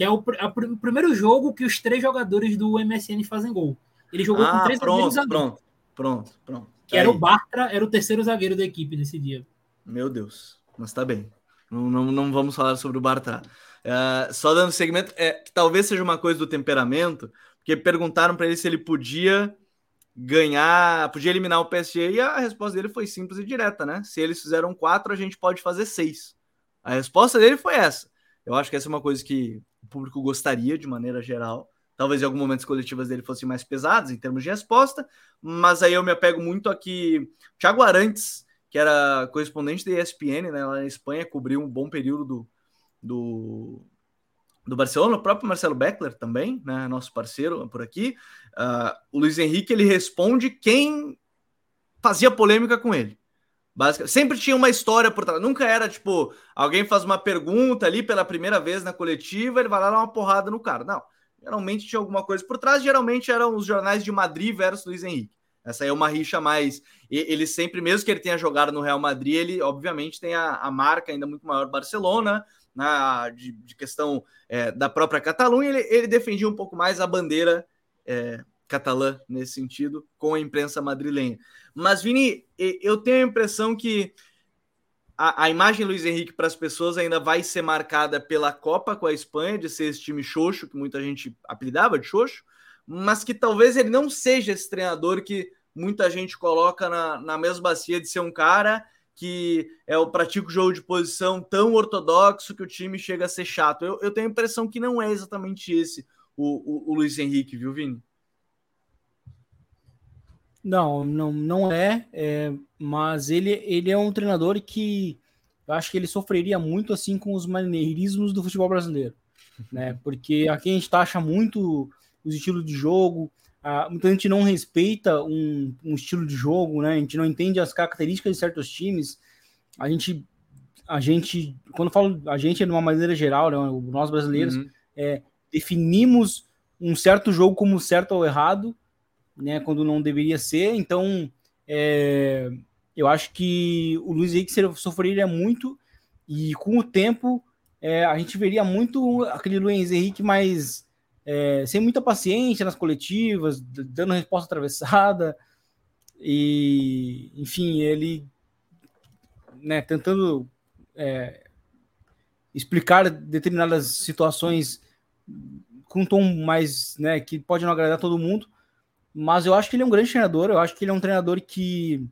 que é o, a, o primeiro jogo que os três jogadores do MSN fazem gol. Ele jogou ah, com três pronto, zagueiros. Pronto, pronto, pronto. Que Aí. era o Bartra, era o terceiro zagueiro da equipe nesse dia. Meu Deus, mas tá bem. Não, não, não vamos falar sobre o Bartra. Uh, só dando segmento, é, que talvez seja uma coisa do temperamento, porque perguntaram para ele se ele podia ganhar, podia eliminar o PSG, e a resposta dele foi simples e direta, né? Se eles fizeram quatro, a gente pode fazer seis. A resposta dele foi essa. Eu acho que essa é uma coisa que público gostaria de maneira geral. Talvez em alguns momentos coletivas dele fossem mais pesadas em termos de resposta, mas aí eu me apego muito aqui. Thiago Arantes, que era correspondente da ESPN, né, lá na Espanha, cobriu um bom período do, do, do Barcelona, o próprio Marcelo Beckler também, né, nosso parceiro por aqui. Uh, o Luiz Henrique ele responde quem fazia polêmica com ele. Basicamente, sempre tinha uma história por trás. Nunca era tipo, alguém faz uma pergunta ali pela primeira vez na coletiva, ele vai lá dar uma porrada no cara. Não. Geralmente tinha alguma coisa por trás, geralmente eram os jornais de Madrid versus Luiz Henrique. Essa aí é uma rixa mais. Ele sempre, mesmo que ele tenha jogado no Real Madrid, ele obviamente tem a, a marca ainda muito maior Barcelona, na, né, de, de questão é, da própria Catalunha, ele, ele, defendia um pouco mais a bandeira é, catalã nesse sentido, com a imprensa madrilenha. Mas, Vini, eu tenho a impressão que a, a imagem Luiz Henrique para as pessoas ainda vai ser marcada pela Copa com a Espanha, de ser esse time xoxo, que muita gente apelidava de xoxo, mas que talvez ele não seja esse treinador que muita gente coloca na, na mesma bacia de ser um cara que é o pratica jogo de posição tão ortodoxo que o time chega a ser chato. Eu, eu tenho a impressão que não é exatamente esse o, o, o Luiz Henrique, viu, Vini? Não, não, não é, é, mas ele, ele é um treinador que eu acho que ele sofreria muito assim com os maneirismos do futebol brasileiro, né? Porque aqui a gente taxa muito os estilos de jogo, a, muita gente não respeita um, um, estilo de jogo, né? A gente não entende as características de certos times. A gente, a gente, quando falo a gente é de uma maneira geral, né? Nós brasileiros uhum. é, definimos um certo jogo como certo ou errado né, quando não deveria ser. Então, é, eu acho que o Luiz Henrique sofreria muito e com o tempo é, a gente veria muito aquele Luiz Henrique mais é, sem muita paciência nas coletivas, dando resposta atravessada e, enfim, ele né, tentando é, explicar determinadas situações com um tom mais, né, que pode não agradar todo mundo, mas eu acho que ele é um grande treinador. Eu acho que ele é um treinador que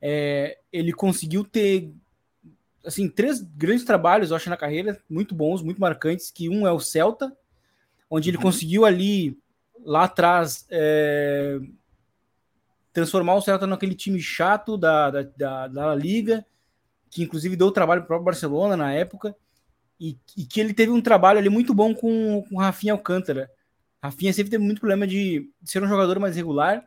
é, ele conseguiu ter assim três grandes trabalhos, eu acho, na carreira, muito bons, muito marcantes. Que um é o Celta, onde ele uhum. conseguiu ali lá atrás é, transformar o Celta naquele time chato da, da, da, da Liga, que inclusive deu trabalho para o Barcelona na época, e, e, que ele teve um trabalho ali muito bom com, com o Rafinha Alcântara Rafinha sempre teve muito problema de, ser um jogador mais regular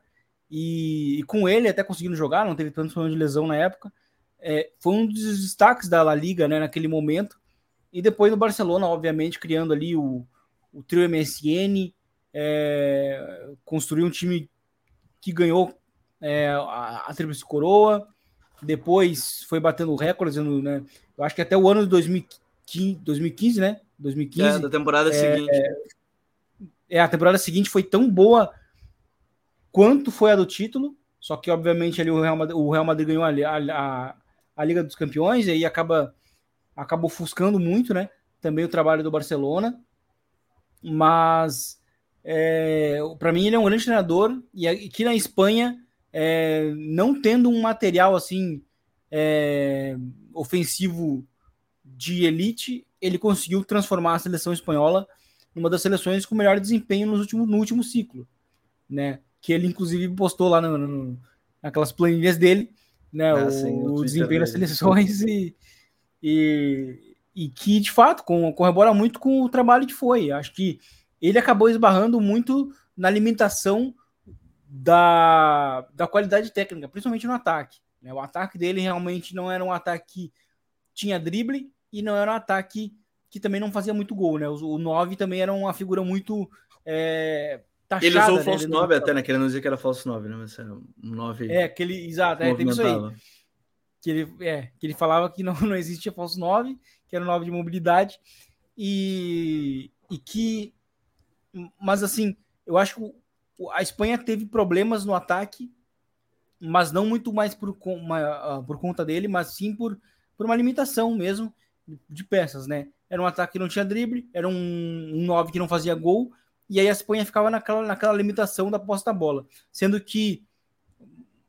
e, e, com ele até conseguindo jogar, não teve tanto problema de lesão na época. É, foi um dos destaques da La Liga né, naquele momento. E depois no Barcelona, obviamente, criando ali o, o trio MSN, é, construiu um time que ganhou é, a, a Tríplice Coroa, depois foi batendo recordes, né? Eu acho que até o ano de 2015, 2015 né? 2015. É, da temporada é, seguinte é, a temporada seguinte foi tão boa quanto foi a do título, só que obviamente ali o Real Madrid, o Real Madrid ganhou a, a, a, Liga dos Campeões e aí acaba acabou ofuscando muito, né? Também o trabalho do Barcelona, mas é, para mim ele é um grande treinador e aqui na Espanha é, não tendo um material assim é, ofensivo de elite, ele conseguiu transformar a seleção espanhola uma das seleções com melhor desempenho no último, no último ciclo, né? Que ele, inclusive, postou lá no, no naquelas planilhas dele, né? Ah, o, sim, o desempenho das seleções e, e, e, que, de fato, com, corrobora muito com o trabalho que foi. Acho que ele acabou esbarrando muito na limitação da, da qualidade técnica, principalmente no ataque. Né? O ataque dele realmente não era um ataque tinha drible e não era um ataque que também não fazia muito gol, né? O 9 também era uma figura muito é, taxada. Ele usou o né? falso 9 até, né? Querendo dizer que era falso 9, né? Mas era um 9. É, aquele. Exato, é, teve isso aí. Que ele, é, que ele falava que não, não existia falso 9, que era o 9 de mobilidade. E, e que. Mas assim, eu acho que a Espanha teve problemas no ataque, mas não muito mais por, uma, ah, por conta dele, mas sim por, por uma limitação mesmo de peças, né? Era um ataque que não tinha drible, era um, um 9 que não fazia gol, e aí a Espanha ficava naquela, naquela limitação da posse da bola, sendo que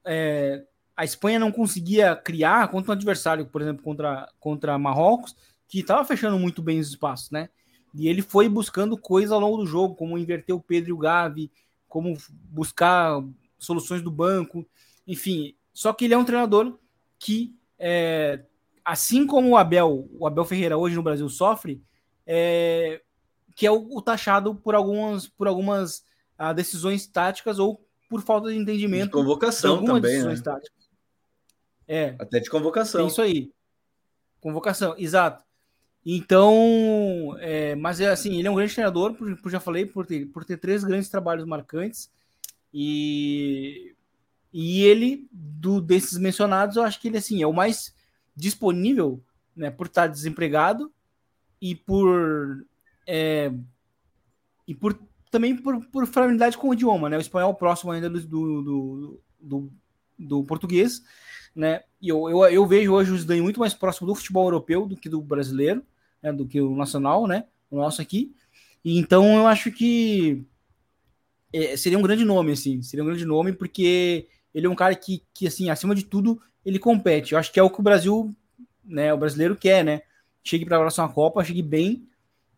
é, a Espanha não conseguia criar contra um adversário, por exemplo, contra, contra Marrocos, que estava fechando muito bem os espaços, né? E ele foi buscando coisas ao longo do jogo, como inverter o Pedro e o Gavi, como buscar soluções do banco, enfim. Só que ele é um treinador que, é, assim como o Abel, o Abel Ferreira hoje no Brasil sofre, é, que é o, o, taxado por algumas, por algumas ah, decisões táticas ou por falta de entendimento. De convocação de também, né? Táticas. É. Até de convocação. É isso aí. Convocação, exato. Então, é, mas é assim, ele é um grande treinador, por, por, já falei, por ter, por ter três grandes trabalhos marcantes. E, e ele, do, desses mencionados, eu acho que ele assim, é o mais disponível, né, por estar desempregado e por. É, e por também por, por familiaridade com o idioma, né? O espanhol próximo ainda do, do, do, do português, né? E eu, eu, eu vejo hoje o Zidane muito mais próximo do futebol europeu do que do brasileiro né, do que o nacional, né? O nosso aqui. E então eu acho que é, seria um grande nome, assim, seria um grande nome, porque ele é um cara que, que, assim, acima de tudo, ele compete. Eu acho que é o que o Brasil, né, o brasileiro quer, né? Chegue para a próxima Copa, chegue bem.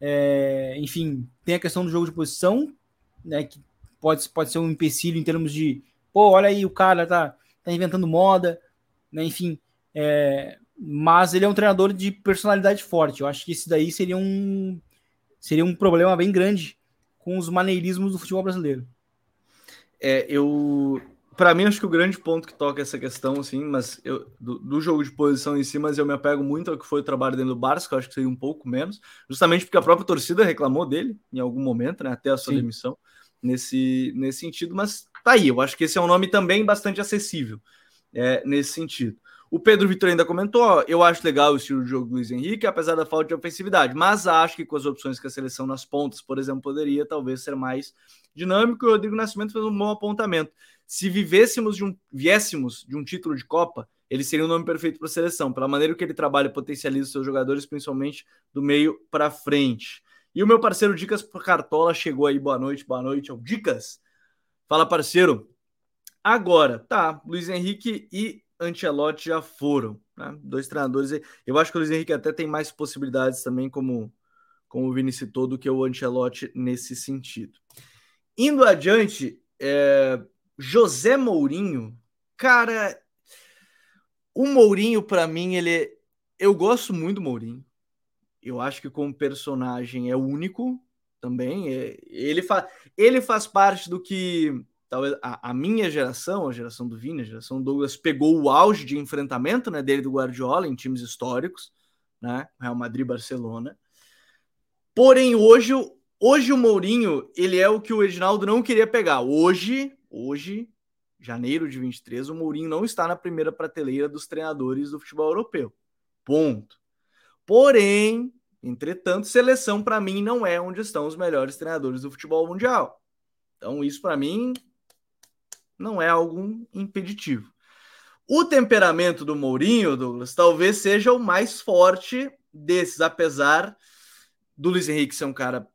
É, enfim, tem a questão do jogo de posição, né? Que pode, pode ser um empecilho em termos de, pô, olha aí, o cara tá, tá inventando moda, né? Enfim, é, mas ele é um treinador de personalidade forte. Eu acho que esse daí seria um seria um problema bem grande com os maneirismos do futebol brasileiro. É, eu para mim acho que o grande ponto que toca essa questão assim, mas eu do, do, jogo de posição em si, mas eu me apego muito ao que foi o trabalho dentro do Barça, que eu acho que seria um pouco menos, justamente porque a própria torcida reclamou dele em algum momento, né, até a sua Sim. demissão nesse nesse sentido, mas tá aí, eu acho que esse é um nome também bastante acessível é, nesse sentido. O Pedro Vitor ainda comentou: ó, eu acho legal o estilo de jogo do Luiz Henrique, apesar da falta de ofensividade, mas acho que com as opções que a seleção nas pontas, por exemplo, poderia talvez ser mais dinâmico. E o Rodrigo Nascimento fez um bom apontamento. Se vivêssemos de um, viéssemos de um título de Copa, ele seria o nome perfeito para a seleção, pela maneira que ele trabalha e potencializa seus jogadores, principalmente do meio para frente. E o meu parceiro Dicas Cartola chegou aí. Boa noite, boa noite. É Dicas. Fala, parceiro. Agora, tá, Luiz Henrique e Ancelotti já foram, né? Dois treinadores. Eu acho que o Luiz Henrique até tem mais possibilidades também, como, como o Vini citou, do que o Ancelotti nesse sentido. Indo adiante, é, José Mourinho, cara, o Mourinho, para mim, ele. Eu gosto muito do Mourinho. Eu acho que como personagem é único também. É, ele, fa, ele faz parte do que talvez a, a, minha geração, a geração do Vini, a geração do Douglas, pegou o auge de enfrentamento né, dele do Guardiola em times históricos, né, Real Madrid, Barcelona. Porém, hoje, hoje o Mourinho, ele é o que o Reginaldo não queria pegar. Hoje, hoje, janeiro de 23, o Mourinho não está na primeira prateleira dos treinadores do futebol europeu. Ponto. Porém, entretanto, seleção para mim não é onde estão os melhores treinadores do futebol mundial. Então, isso para mim não é algo impeditivo. O temperamento do Mourinho, Douglas, talvez seja o mais forte desses, apesar do Luiz Henrique ser um cara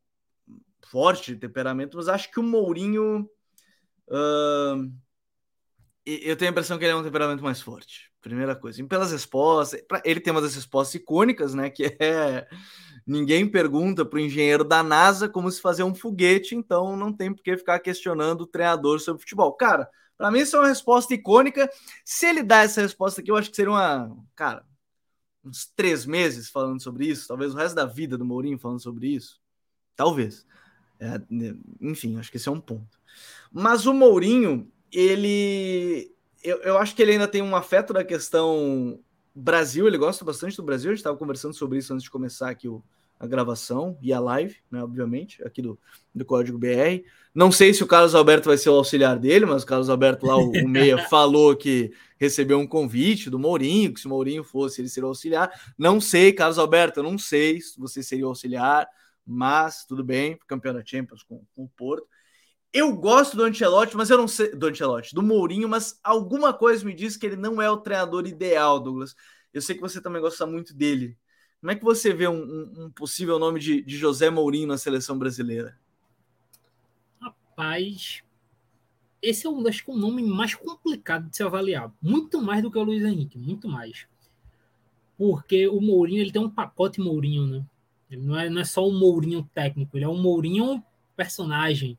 forte de temperamento, mas acho que o Mourinho. Uh, eu tenho a impressão que ele é um temperamento mais forte. Primeira coisa. E pelas respostas. Ele tem uma das respostas icônicas, né? Que é. Ninguém pergunta para o engenheiro da NASA como se fazer um foguete, então não tem por que ficar questionando o treinador sobre futebol. Cara, para mim, isso é uma resposta icônica. Se ele dá essa resposta aqui, eu acho que seria uma. Cara, uns três meses falando sobre isso, talvez o resto da vida do Mourinho falando sobre isso. Talvez. É, né, enfim, acho que esse é um ponto. Mas o Mourinho, ele. Eu, eu acho que ele ainda tem um afeto da questão Brasil, ele gosta bastante do Brasil. A gente estava conversando sobre isso antes de começar aqui o, a gravação e a live, né? Obviamente, aqui do, do Código BR. Não sei se o Carlos Alberto vai ser o auxiliar dele, mas o Carlos Alberto lá, o, o Meia, falou que recebeu um convite do Mourinho, que se o Mourinho fosse, ele seria o auxiliar. Não sei, Carlos Alberto, eu não sei se você seria o auxiliar, mas tudo bem, campeão da Champions com, com o Porto. Eu gosto do Ancelotti, mas eu não sei do Ancelotti, do Mourinho, mas alguma coisa me diz que ele não é o treinador ideal, Douglas. Eu sei que você também gosta muito dele. Como é que você vê um, um, um possível nome de, de, José Mourinho na seleção brasileira? Rapaz, esse é um, acho que, um nome mais complicado de se avaliar. Muito mais do que o Luiz Henrique, muito mais. Porque o Mourinho ele tem um pacote Mourinho, né? Ele não é, não é só um Mourinho técnico, ele é um Mourinho personagem.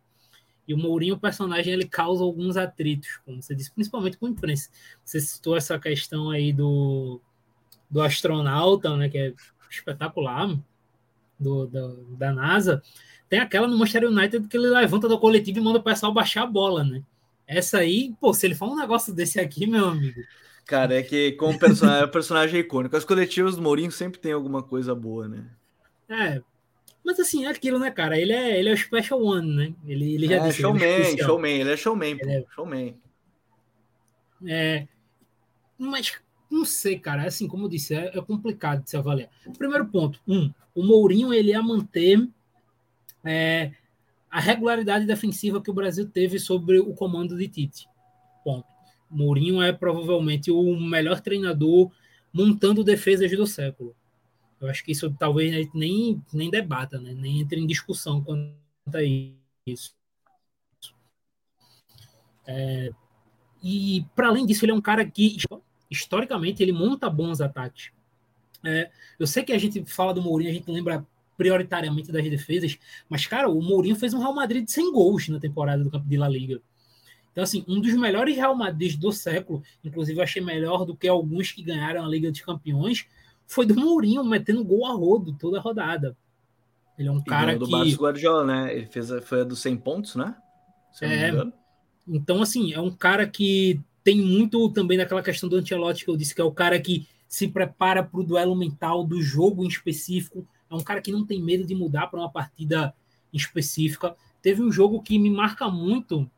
E o Mourinho, o personagem, ele causa alguns atritos, como você disse, principalmente com a imprensa. Você citou essa questão aí do, do astronauta, né, que é espetacular, do, do, da NASA. Tem aquela no Manchester United que ele levanta da coletiva e manda o pessoal baixar a bola, né? Essa aí, pô, se ele for um negócio desse aqui, meu amigo. Cara, é que como personagem, é personagem icônico. As coletivas do Mourinho sempre tem alguma coisa boa, né? É, mas assim, é aquilo, né, cara? Ele é, ele é o Special One, né? Ele, ele já é, disse. Showman, ele é showman, ele é showman, pô, é... showman. É. Mas não sei, cara. Assim, como eu disse, é, é, complicado de se avaliar. Primeiro ponto: um, o Mourinho ele ia manter é, a regularidade defensiva que o Brasil teve sobre o comando de Tite. Ponto. Mourinho é provavelmente o melhor treinador montando defesas do século. Eu acho que isso talvez nem, nem debata, né? nem entre em discussão quanto a isso. É, e, para além disso, ele é um cara que, historicamente, ele monta bons ataques. É, eu sei que a gente fala do Mourinho, a gente lembra prioritariamente das defesas, mas, cara, o Mourinho fez um Real Madrid 100 gols na temporada do Campo de La Liga. Então, assim, um dos melhores Real Madrid do século, inclusive eu achei melhor do que alguns que ganharam a Liga dos Campeões, foi do Mourinho metendo gol a rodo toda a rodada. Ele é um cara do que. Do Guardiola, né? Ele fez a, foi a dos 100 pontos, né? é. Então, assim, é um cara que tem muito também naquela questão do Ancelotti que eu disse que é o cara que se prepara para o duelo mental do jogo em específico. É um cara que não tem medo de mudar para uma partida específica. Teve um jogo que me marca muito,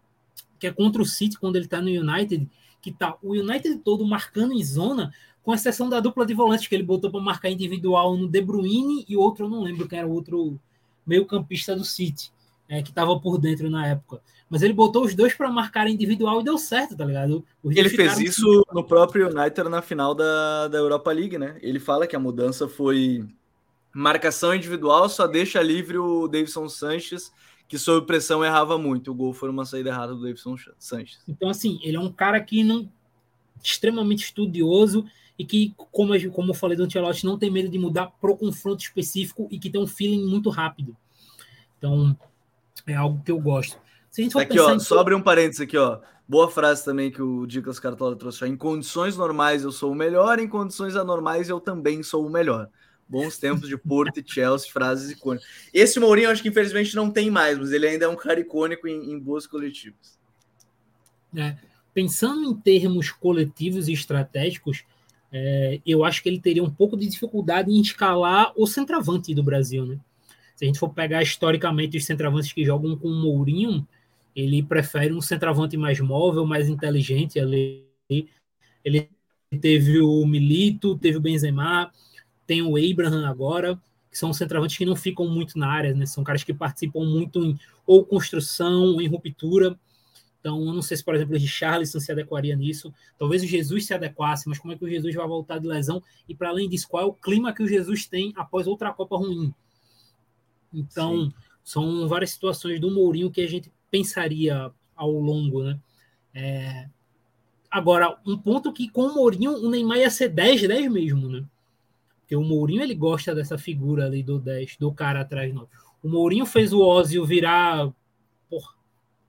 que é contra o City, quando ele está no United, que tá o United todo marcando em zona, com exceção da dupla de volantes que ele botou para marcar individual no De Bruyne e outro, eu não lembro quem era o outro meio-campista do City, é, que estava por dentro na época. Mas ele botou os dois para marcar individual e deu certo, tá ligado? ele fez isso no próprio United na final da, da Europa League, né? Ele fala que a mudança foi marcação individual, só deixa livre o Davidson Sanches, que sob pressão errava muito. O gol foi uma saída errada do Davidson Sanches. Então, assim, ele é um cara que não extremamente estudioso e que, como, eu, como eu falei do Ancelotti, não tem medo de mudar pro confronto específico e que tem um feeling muito rápido. Então, é algo que eu gosto. Se a gente for aqui, ó, em... só abrir um parênteses aqui, ó. Boa frase também que o Dicas Cartola trouxe. Em condições normais eu sou o melhor, em condições anormais eu também sou o melhor. Bons tempos de Porto e Chelsea, frases icônicas. Esse Mourinho, acho que infelizmente não tem mais, mas ele ainda é um cara icônico em, em boas coletivas. É, pensando em termos coletivos e estratégicos, é, eu acho que ele teria um pouco de dificuldade em escalar o centroavante do Brasil, né? Se a gente for pegar historicamente os centroavantes que jogam com o Mourinho, ele prefere um centroavante mais móvel, mais inteligente. Ele teve o Milito, teve o Benzema, tem o Abraham agora, que são centroavantes que não ficam muito na área, né? São caras que participam muito em ou construção, ou em ruptura. Então, eu não sei se, por exemplo, o Richarlison se adequaria nisso. Talvez o Jesus se adequasse, mas como é que o Jesus vai voltar de lesão? E, para além disso, qual é o clima que o Jesus tem após outra Copa ruim? Então, Sim. são várias situações do Mourinho que a gente pensaria ao longo, né? É... Agora, um ponto que com o Mourinho, o Neymar ia ser 10, 10 mesmo, né? Porque o Mourinho, ele gosta dessa figura ali do 10, do cara atrás. Não. O Mourinho fez o Ozil virar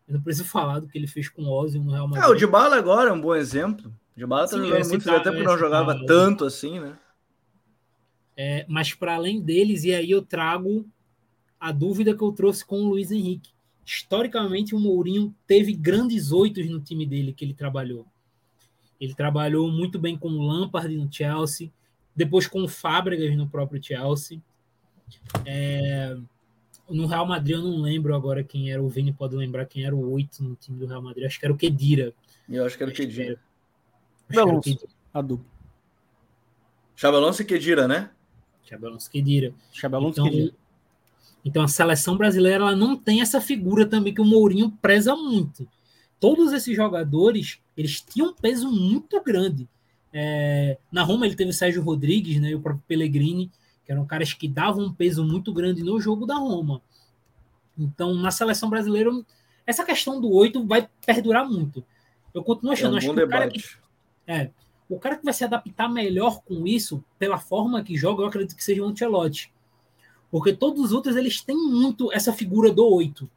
eu não preciso falar do que ele fez com o Ozzy no Real Madrid. É, o Dybala agora é um bom exemplo. O Dybala tá jogando muito, até porque não jogava tá, tanto assim, né? É, mas para além deles, e aí eu trago a dúvida que eu trouxe com o Luiz Henrique. Historicamente, o Mourinho teve grandes oitos no time dele que ele trabalhou. Ele trabalhou muito bem com o Lampard no Chelsea, depois com o Fábregas no próprio Chelsea. É, no Real Madrid eu não lembro agora quem era, o Vini pode lembrar quem era o 8 no time do Real Madrid, acho que era o Kedira. Eu acho que era o Kedira. A dupla. Xabi Alonso e Kedira, né? Xabi Alonso e Kedira. Xabi Alonso então, Kedira. Então a seleção brasileira ela não tem essa figura também que o Mourinho preza muito. Todos esses jogadores eles tinham um peso muito grande. É, na Roma ele teve o Sérgio Rodrigues, né, e o próprio Pellegrini, que eram caras que davam um peso muito grande no jogo da Roma. Então, na seleção brasileira, essa questão do 8 vai perdurar muito. Eu continuo achando, é um acho que o cara que, é, o cara que vai se adaptar melhor com isso, pela forma que joga, eu acredito que seja o Ancelotti. Porque todos os outros, eles têm muito essa figura do 8.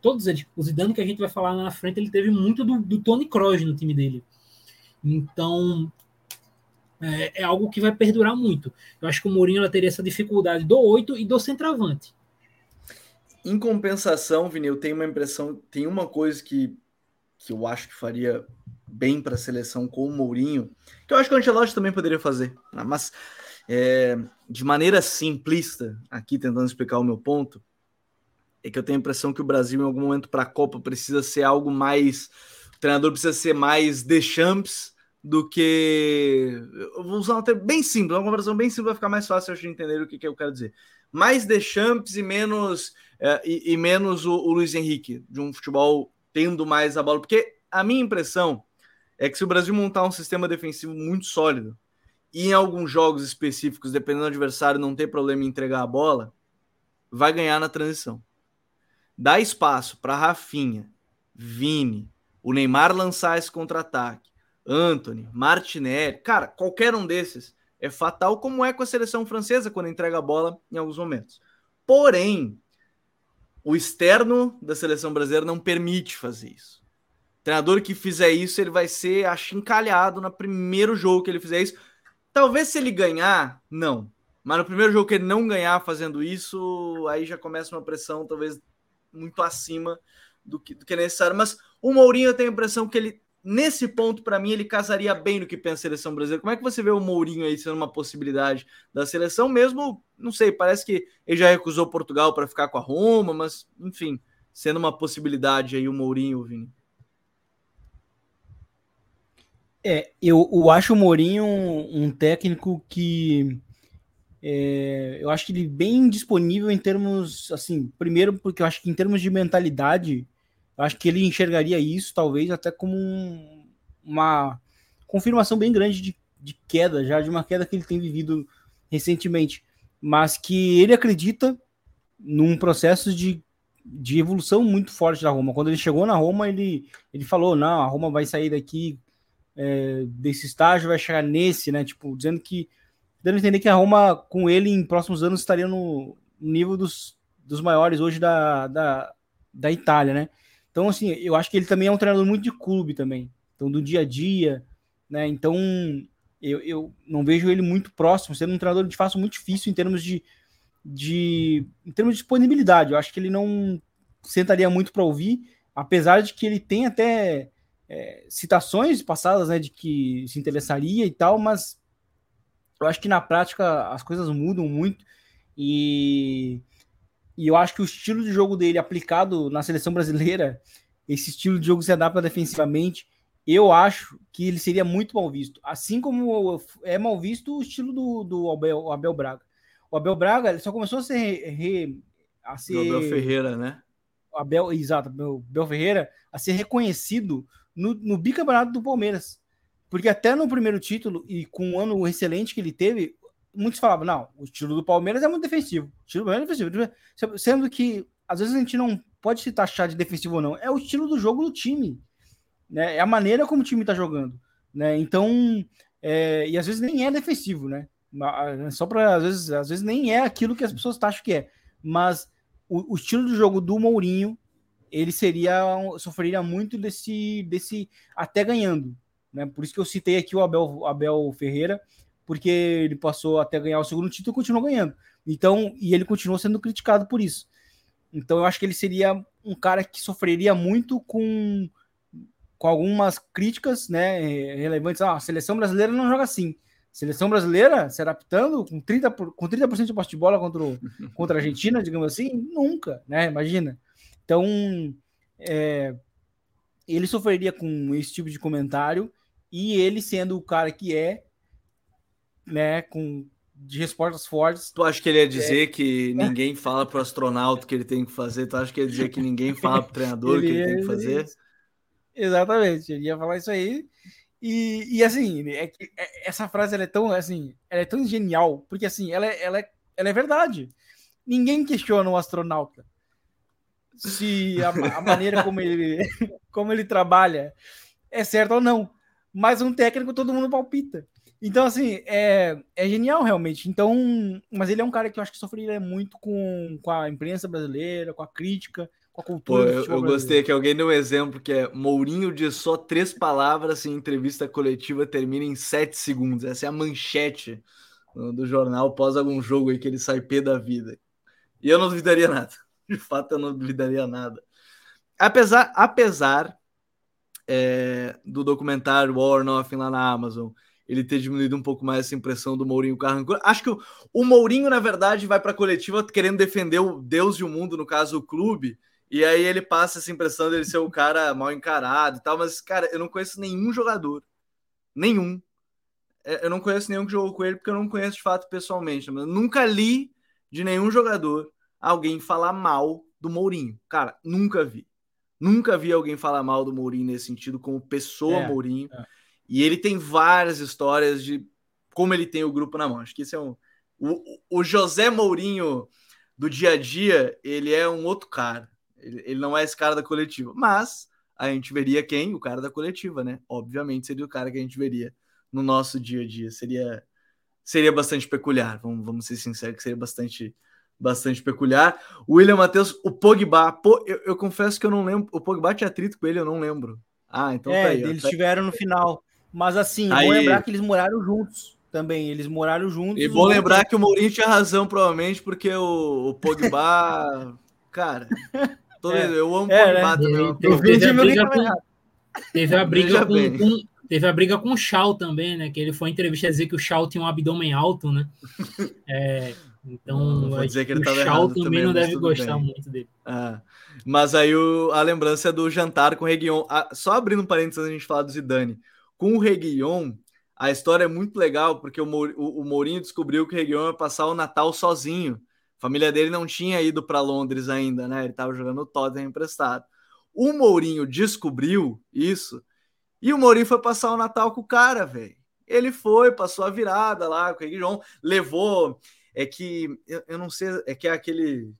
Todos eles. O Zidane, que a gente vai falar lá na frente, ele teve muito do, do Tony Kroos no time dele. Então, é, é, algo que vai perdurar muito. Eu acho que o Mourinho teria essa dificuldade do 8 e do centroavante. Em compensação, Vini, eu tenho uma impressão, tem uma coisa que, que eu acho que faria bem para a seleção com o Mourinho, que eu acho que o Ancelotti também poderia fazer, né? mas é, de maneira simplista, aqui tentando explicar o meu ponto, é que eu tenho a impressão que o Brasil, em algum momento para a Copa, precisa ser algo mais. O treinador precisa ser mais Deschamps do que. Eu vou usar um termo bem simples, uma comparação bem simples, vai ficar mais fácil de entender o que, que eu quero dizer. Mais Deschamps e menos, é, e, e, menos o, o Luiz Henrique, de um futebol tendo mais a bola. Porque a minha impressão é que se o Brasil montar um sistema defensivo muito sólido e em alguns jogos específicos, dependendo do adversário, não ter problema em entregar a bola, vai ganhar na transição dá espaço para Rafinha, Vini, o Neymar lançar esse contra-ataque, Anthony, Martinelli, cara, qualquer um desses é fatal, como é com a seleção francesa quando entrega a bola em alguns momentos. Porém, o externo da seleção brasileira não permite fazer isso. O treinador que fizer isso, ele vai ser achincalhado no primeiro jogo que ele fizer isso. Talvez se ele ganhar, não. Mas no primeiro jogo que ele não ganhar fazendo isso, aí já começa uma pressão talvez muito acima do que, do que é necessário. Mas o Mourinho, eu tenho a impressão que ele, nesse ponto, para mim, ele casaria bem no que pensa a seleção brasileira. Como é que você vê o Mourinho aí sendo uma possibilidade da seleção? Mesmo, não sei, parece que ele já recusou Portugal para ficar com a Roma, mas, enfim, sendo uma possibilidade aí o Mourinho, Vini. É, eu, eu acho o Mourinho um, um técnico que é, eu acho que ele é bem disponível em termos, assim, primeiro porque eu acho que em termos de mentalidade, acho que ele enxergaria isso talvez até como um, uma confirmação bem grande de, de queda, já de uma queda que ele tem vivido recentemente, mas que ele acredita num processo de, de evolução muito forte da Roma. Quando ele chegou na Roma, ele, ele falou: não, a Roma vai sair daqui é, desse estágio, vai chegar nesse, né? Tipo, dizendo que dando a entender que a Roma, com ele, em próximos anos, estaria no nível dos, dos maiores hoje da, da, da Itália, né? Então, assim, eu acho que ele também é um treinador muito de clube também. Então, do dia a dia, né? Então, eu, eu não vejo ele muito próximo, sendo um treinador de fato muito difícil em termos de, de em termos de disponibilidade. Eu acho que ele não sentaria muito para ouvir, apesar de que ele tem até é, citações passadas, né, de que se interessaria e tal, mas eu acho que na prática as coisas mudam muito e, e eu acho que o estilo de jogo dele aplicado na seleção brasileira, esse estilo de jogo se adapta defensivamente, eu acho que ele seria muito mal visto. Assim como é mal visto o estilo do, do Abel, Abel Braga. O Abel Braga ele só começou a ser. Re, a ser o Abel Ferreira, né? Abel, exato, o Abel Ferreira a ser reconhecido no, no bicampeonato do Palmeiras. Porque até no primeiro título, e com um ano excelente que ele teve, muitos falavam, não, o estilo do Palmeiras é muito defensivo. O estilo do Palmeiras é defensivo. Sendo que, às vezes, a gente não pode se taxar de defensivo ou não. É o estilo do jogo do time. Né? É a maneira como o time está jogando. Né? Então, é, e às vezes nem é defensivo, né? Só para, às vezes, às vezes nem é aquilo que as pessoas acham que é. Mas o, o estilo do jogo do Mourinho, ele seria, sofreria muito desse, desse até ganhando. Né? Por isso que eu citei aqui o Abel, Abel Ferreira, porque ele passou até ganhar o segundo título e continuou ganhando. Então, e ele continuou sendo criticado por isso. Então, eu acho que ele seria um cara que sofreria muito com com algumas críticas né, relevantes. Ah, a seleção brasileira não joga assim. Seleção brasileira se adaptando com 30%, por, com 30 de posse de bola contra, o, contra a Argentina, digamos assim, nunca, né? Imagina. Então, é, ele sofreria com esse tipo de comentário e ele sendo o cara que é, né, com de respostas fortes. Tu acha que ele ia dizer é. que ninguém fala pro astronauta o que ele tem que fazer? Tu acha que ele ia dizer que ninguém fala pro treinador o que ele tem que fazer? Exatamente, ele ia falar isso aí. E, e assim, é que é, essa frase é tão assim, ela é tão genial, porque assim, ela, é, ela, é, ela é verdade. Ninguém questiona o astronauta se a, a maneira como ele, como ele trabalha é certa ou não. Mas um técnico todo mundo palpita. Então, assim, é, é genial realmente. Então, mas ele é um cara que eu acho que sofreria muito com, com a imprensa brasileira, com a crítica, com a cultura. Pô, eu, eu gostei que alguém deu um exemplo que é Mourinho de só três palavras em entrevista coletiva termina em sete segundos. Essa é a manchete do jornal pós algum jogo aí que ele sai pé da vida. E eu não duvidaria nada. De fato, eu não duvidaria nada. Apesar, apesar é, do documentário War Nothing lá na Amazon ele ter diminuído um pouco mais essa impressão do Mourinho Carrancudo. Acho que o, o Mourinho, na verdade, vai para a coletiva querendo defender o Deus e o mundo, no caso, o clube, e aí ele passa essa impressão dele ser o cara mal encarado e tal, mas, cara, eu não conheço nenhum jogador, nenhum. É, eu não conheço nenhum que jogou com ele, porque eu não conheço de fato pessoalmente, mas nunca li de nenhum jogador alguém falar mal do Mourinho. Cara, nunca vi. Nunca vi alguém falar mal do Mourinho nesse sentido, como pessoa é, Mourinho. É. E ele tem várias histórias de como ele tem o grupo na mão. Acho que esse é um. O, o José Mourinho do dia a dia, ele é um outro cara. Ele, ele não é esse cara da coletiva. Mas a gente veria quem? O cara da coletiva, né? Obviamente seria o cara que a gente veria no nosso dia a dia. Seria, seria bastante peculiar. Vamos, vamos ser sinceros que seria bastante bastante peculiar. O William Matheus, o Pogba, pô, eu, eu, confesso que eu não lembro. O Pogba tinha atrito com ele, eu não lembro. Ah, então é, tá aí. Eles estiveram no final. Mas assim, Aí... bom lembrar que eles moraram juntos também. Eles moraram juntos. E bom lembrar que o Mourinho tinha razão, provavelmente, porque o, o Pogba. cara, todo... é. eu amo o é, Pogba né? também. Teve, teve, a briga com, teve a briga com, com, Teve a briga com o Shaw também, né? Que ele foi em entrevista dizer que o Shaw tinha um abdômen alto, né? É, então, vou dizer que ele o Shaw também, também não deve gostar bem. muito dele. Ah, mas aí o, a lembrança do jantar com o Reguion. Ah, só abrindo um parênteses antes a gente falar do Zidane. Com o Reguion, a história é muito legal, porque o, o, Mourinho descobriu que o Reguion ia passar o Natal sozinho. A família dele não tinha ido para Londres ainda, né? Ele estava jogando o Tottenham emprestado. O Mourinho descobriu isso e o Mourinho foi passar o Natal com o cara, velho. Ele foi, passou a virada lá com o Reguion, levou. É que eu, eu, não sei, é que é aquele.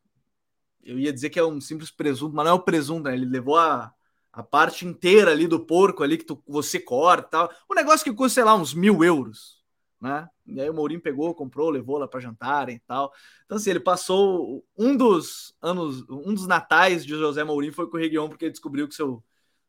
Eu ia dizer que é um simples presunto, mas não é o presunto, né? Ele levou a, a parte inteira ali do porco ali que tu, você corta tal. O negócio que custa, sei lá, uns mil euros, né? E aí o Mourinho pegou, comprou, levou lá para jantarem e tal. Então, assim, ele passou um dos anos, um dos natais de José Mourinho foi com o Reguião, porque ele descobriu que seu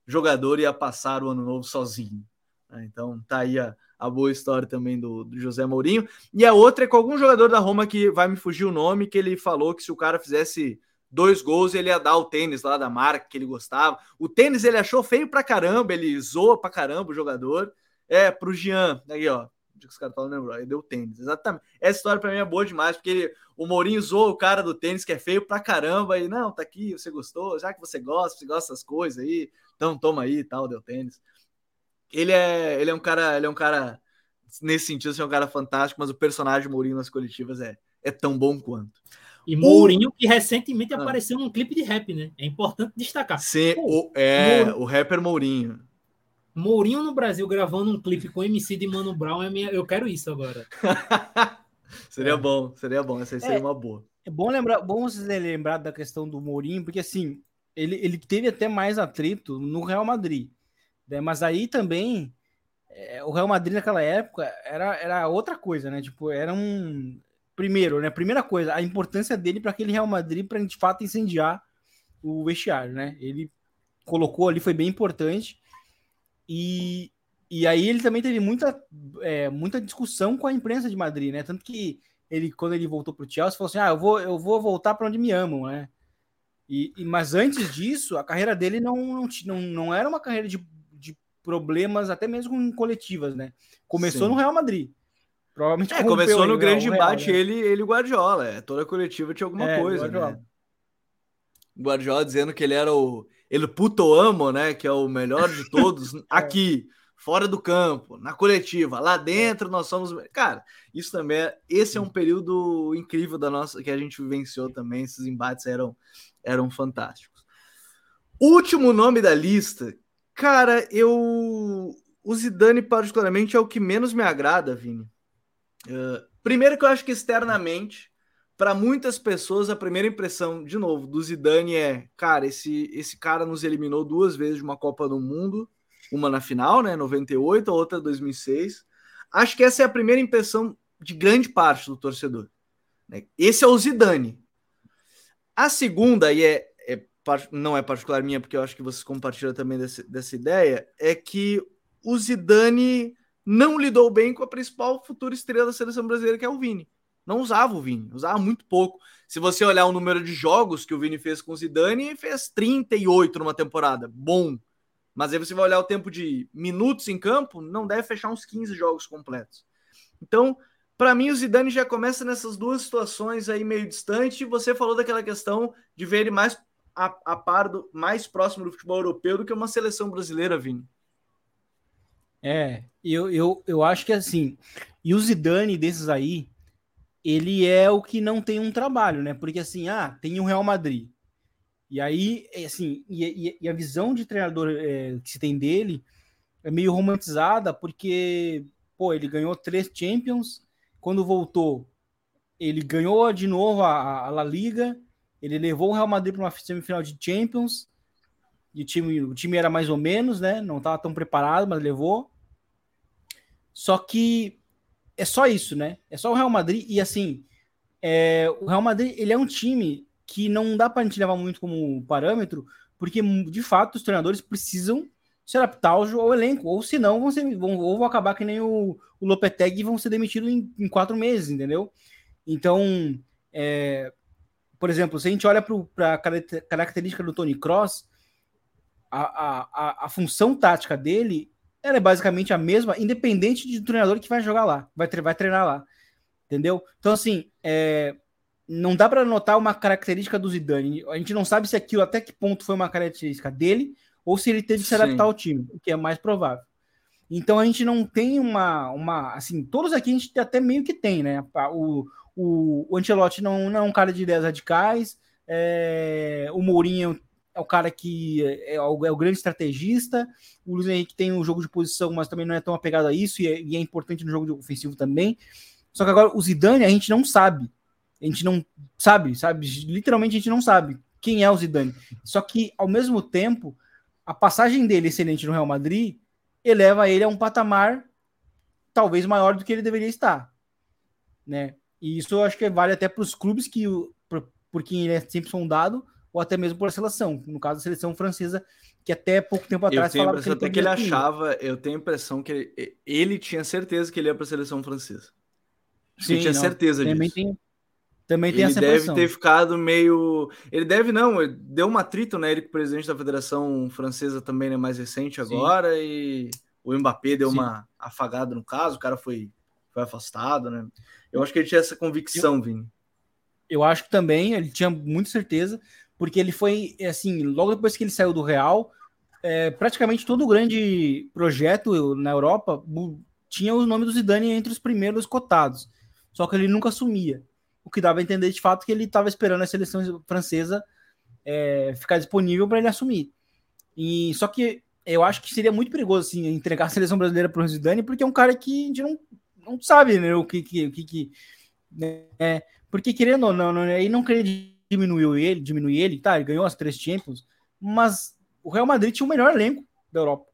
jogador ia passar o ano novo sozinho. Né? Então, tá aí a, a boa história também do, do, José Mourinho. E a outra é com algum jogador da Roma que vai me fugir o nome, que ele falou que se o cara fizesse dois gols, ele ia dar o tênis lá da marca que ele gostava. O tênis ele achou feio pra caramba, ele zoa pra caramba o jogador. É, pro Jean, aí ó, que os caras falam, lembrou, aí deu tênis, exatamente. Essa história pra mim é boa demais, porque ele, o Mourinho zoa o cara do tênis que é feio pra caramba, e não, tá aqui, você gostou, já que você gosta, você gosta dessas coisas aí, então toma aí e tal, deu tênis. Ele é, ele é um cara, ele é um cara, nesse sentido, assim, é um cara fantástico, mas o personagem Mourinho nas coletivas é, é tão bom quanto. E Mourinho, o... que recentemente ah. apareceu num clipe de rap, né? É importante destacar. Sim, Pô, o, é, Mourinho... o rapper Mourinho. Mourinho no Brasil gravando um clipe com MC de Mano Brown, é minha... eu quero isso agora. seria é. bom, seria bom, essa aí seria é, uma boa. É bom lembrar, bom vocês lembrar da questão do Mourinho, porque assim, ele, ele teve até mais atrito no Real Madrid. Né? Mas aí também é, o Real Madrid naquela época era, era outra coisa, né? Tipo, era um primeiro, né? Primeira coisa, a importância dele para aquele Real Madrid para de fato incendiar o vestiário, né? Ele colocou ali, foi bem importante. E, e aí ele também teve muita, é, muita discussão com a imprensa de Madrid, né? Tanto que ele, quando ele voltou para o Chelsea, falou assim: ah, eu vou, eu vou voltar para onde me amam, né? E, e, mas antes disso, a carreira dele não, não, não, não era uma carreira de, de problemas, até mesmo com coletivas, né? Começou Sim. no Real Madrid. Provavelmente é, começou no grande embate né? ele ele Guardiola. É, toda coletiva tinha alguma é, coisa, Guardiola. né? Guardiola dizendo que ele era o ele puto amo, né? Que é o melhor de todos é. aqui, fora do campo, na coletiva, lá dentro nós somos. Cara, isso também é, esse é um período incrível da nossa que a gente vivenciou também. Esses embates eram eram fantásticos. Último nome da lista, cara, eu o Zidane particularmente é o que menos me agrada, Vini. Uh, primeiro que eu acho que externamente para muitas pessoas, a primeira impressão, de novo, do Zidane é: cara, esse, esse cara nos eliminou duas vezes de uma Copa do Mundo, uma na final, né, 98, a outra 2006. Acho que essa é a primeira impressão de grande parte do torcedor. Né? Esse é o Zidane. A segunda, e é, é, não é particular minha, porque eu acho que vocês compartilham também desse, dessa ideia, é que o Zidane não lidou bem com a principal futura estrela da seleção brasileira, que é o Vini não usava o Vini, usava muito pouco. Se você olhar o número de jogos que o Vini fez com o Zidane, fez 38 numa temporada. Bom. Mas aí você vai olhar o tempo de minutos em campo, não deve fechar uns 15 jogos completos. Então, para mim, o Zidane já começa nessas duas situações aí meio distante. Você falou daquela questão de ver ele mais a, a par do, mais próximo do futebol europeu do que uma seleção brasileira, Vini. É, eu, eu, eu acho que assim, e o Zidane desses aí, ele é o que não tem um trabalho, né? Porque assim, ah, tem o Real Madrid. E aí, é, assim, e, e a visão de treinador é, que se tem dele é meio romantizada, porque, pô, ele ganhou três Champions, quando voltou, ele ganhou de novo a, a La Liga, ele levou o Real Madrid para uma semifinal de Champions, e o time, o time era mais ou menos, né? Não estava tão preparado, mas levou. Só que é só isso, né? É só o Real Madrid e assim, é, o Real Madrid ele é um time que não dá para a gente levar muito como parâmetro, porque de fato os treinadores precisam se adaptar ao, ao elenco, ou senão vão ser, vão, ou vão acabar que nem o, o Lopetegui e vão ser demitidos em, em, quatro meses, entendeu? Então, é, por exemplo, se a gente olha para a característica do Tony Cross, a, a, a, função tática dele ela é basicamente a mesma, independente de treinador que vai jogar lá, vai, vai treinar lá. Entendeu? Então, assim, é, não dá para notar uma característica do Zidane. A gente não sabe se aquilo até que ponto foi uma característica dele ou se ele teve que se adaptar ao time, o que é mais provável. Então a gente não tem uma, uma assim, todos aqui a gente até meio que tem, né? O, o, o Ancelotti não, não é um cara de ideias radicais, é, o Mourinho é o cara que é, é, o, é o, grande estrategista. O Luiz Henrique tem um jogo de posição, mas também não é tão apegado a isso e é, e é importante no jogo ofensivo também. Só que agora o Zidane a gente não sabe. A gente não sabe, sabe? Literalmente a gente não sabe quem é o Zidane. Só que ao mesmo tempo, a passagem dele excelente no Real Madrid eleva ele a um patamar talvez maior do que ele deveria estar, né? E isso eu acho que vale até para os clubes que por, por quem ele é sempre sondado ou até mesmo por a seleção, no caso a seleção francesa, que até pouco tempo atrás falava que ele, até que ele achava, eu tenho a impressão que ele, ele tinha certeza que ele ia para a seleção francesa. Sim, tinha não, certeza também disso. Tem, também tem ele essa deve impressão. ter ficado meio. Ele deve não, ele deu um atrito, né? Ele, presidente da Federação Francesa, também é né, mais recente agora, Sim. e o Mbappé deu Sim. uma afagada no caso, o cara foi, foi afastado, né? Eu acho que ele tinha essa convicção, eu, Vini. Eu acho que também, ele tinha muita certeza porque ele foi, assim, logo depois que ele saiu do Real, é, praticamente todo o grande projeto na Europa tinha o nome do Zidane entre os primeiros cotados, só que ele nunca assumia, o que dava a entender de fato que ele estava esperando a seleção francesa é, ficar disponível para ele assumir. E só que eu acho que seria muito perigoso assim, entregar a seleção brasileira para o Zidane, porque é um cara que a gente não, não sabe né, o que que, o que, que né, porque querendo ou não, não, aí não querer diminuiu ele, diminuiu ele, tá? Ele ganhou as três Champions, mas o Real Madrid tinha o melhor elenco da Europa.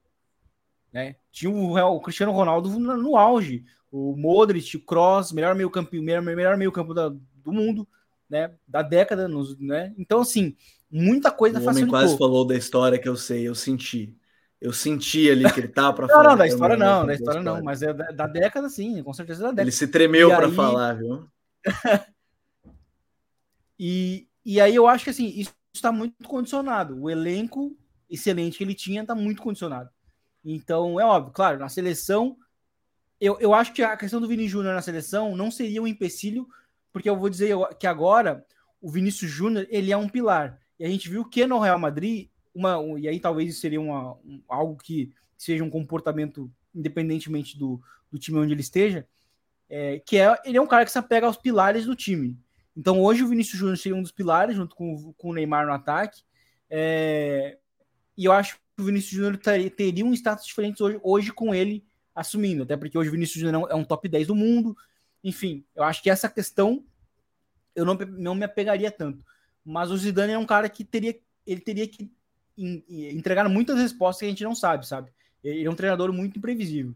Né? Tinha o, Real, o Cristiano Ronaldo no, no, auge, o Modric, o Kroos, melhor meio campo, melhor, melhor meio campo da, do mundo, né? Da década, nos, né? Então assim, muita coisa o facilitou. quase falou da história que eu sei, eu senti. Eu senti ali que ele tá para falar. Não, não, da história não, da história não, mas é da, da, década sim, com certeza da década. Ele se tremeu para aí... falar, viu? E, e aí eu acho que assim, isso está muito condicionado. O elenco excelente que ele tinha está muito condicionado. Então, é óbvio, claro, na seleção, eu, eu acho que a questão do Vini Júnior na seleção não seria um empecilho, porque eu vou dizer que agora o Vinícius Júnior, ele é um pilar. E a gente viu que no Real Madrid, uma, e aí talvez isso seria uma, um, algo que seja um comportamento independentemente do, do time onde ele esteja, é, que é ele é um cara que se apega aos pilares do time. Então hoje o Vinícius Júnior seria um dos pilares, junto com, com o Neymar no ataque. É, e eu acho que o Vinícius Júnior teria, um status diferente hoje, hoje com ele assumindo, até porque hoje o Vinícius Júnior é um top 10 do mundo. Enfim, eu acho que essa questão eu não, não me apegaria tanto. Mas o Zidane é um cara que teria, ele teria que entregar muitas respostas que a gente não sabe, sabe? Ele é um treinador muito imprevisível.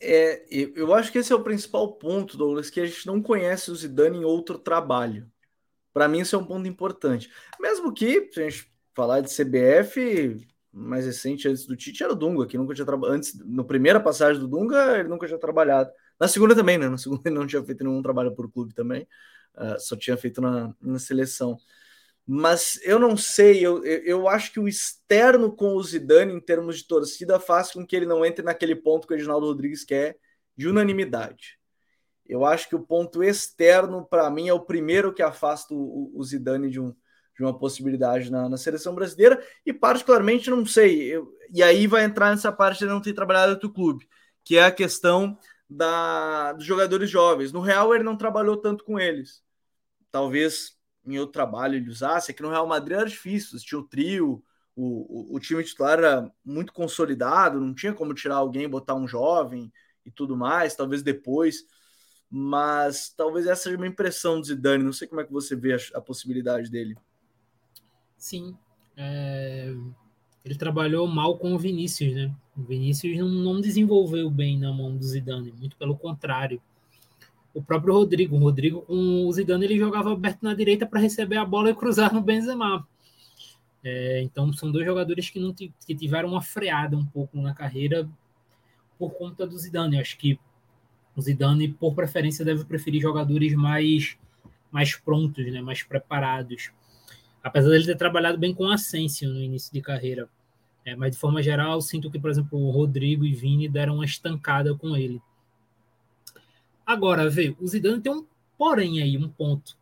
É, eu acho que esse é o principal ponto, Douglas, que a gente não conhece o Zidane em outro trabalho. Para mim, isso é um ponto importante. Mesmo que, se a gente falar de CBF, mais recente antes do Tite era o Dunga, que nunca tinha trabalhado. Antes, na primeira passagem do Dunga, ele nunca tinha trabalhado. Na segunda também, né? Na segunda ele não tinha feito nenhum trabalho por clube também, uh, só tinha feito na, na seleção mas eu não sei, eu, eu acho que o externo com o Zidane em termos de torcida faz com que ele não entre naquele ponto que o Reginaldo Rodrigues quer de unanimidade. Eu acho que o ponto externo, para mim, é o primeiro que afasta o, o Zidane de, um, de uma possibilidade na, na, seleção brasileira, e particularmente não sei, eu, e aí vai entrar nessa parte de não ter trabalhado outro clube, que é a questão da, dos jogadores jovens. No Real ele não trabalhou tanto com eles. Talvez em outro trabalho ele usasse, é que no Real Madrid era difícil, tinha o trio, o, o, o, time titular era muito consolidado, não tinha como tirar alguém, botar um jovem e tudo mais, talvez depois, mas talvez essa seja uma impressão do Zidane, não sei como é que você vê a, a possibilidade dele. Sim, é... ele trabalhou mal com o Vinícius, né? O Vinícius não, não desenvolveu bem na mão do Zidane, muito pelo contrário o próprio Rodrigo. O Rodrigo, com o Zidane, ele jogava aberto na direita para receber a bola e cruzar no Benzema. É, então, são dois jogadores que, não que tiveram uma freada um pouco na carreira por conta do Zidane. Eu acho que o Zidane, por preferência, deve preferir jogadores mais, mais prontos, né, mais preparados. Apesar dele ter trabalhado bem com Asensio no início de carreira. É, mas, de forma geral, sinto que, por exemplo, o Rodrigo e Vini deram uma estancada com ele. Agora, vê, o Zidane tem um porém aí, um ponto,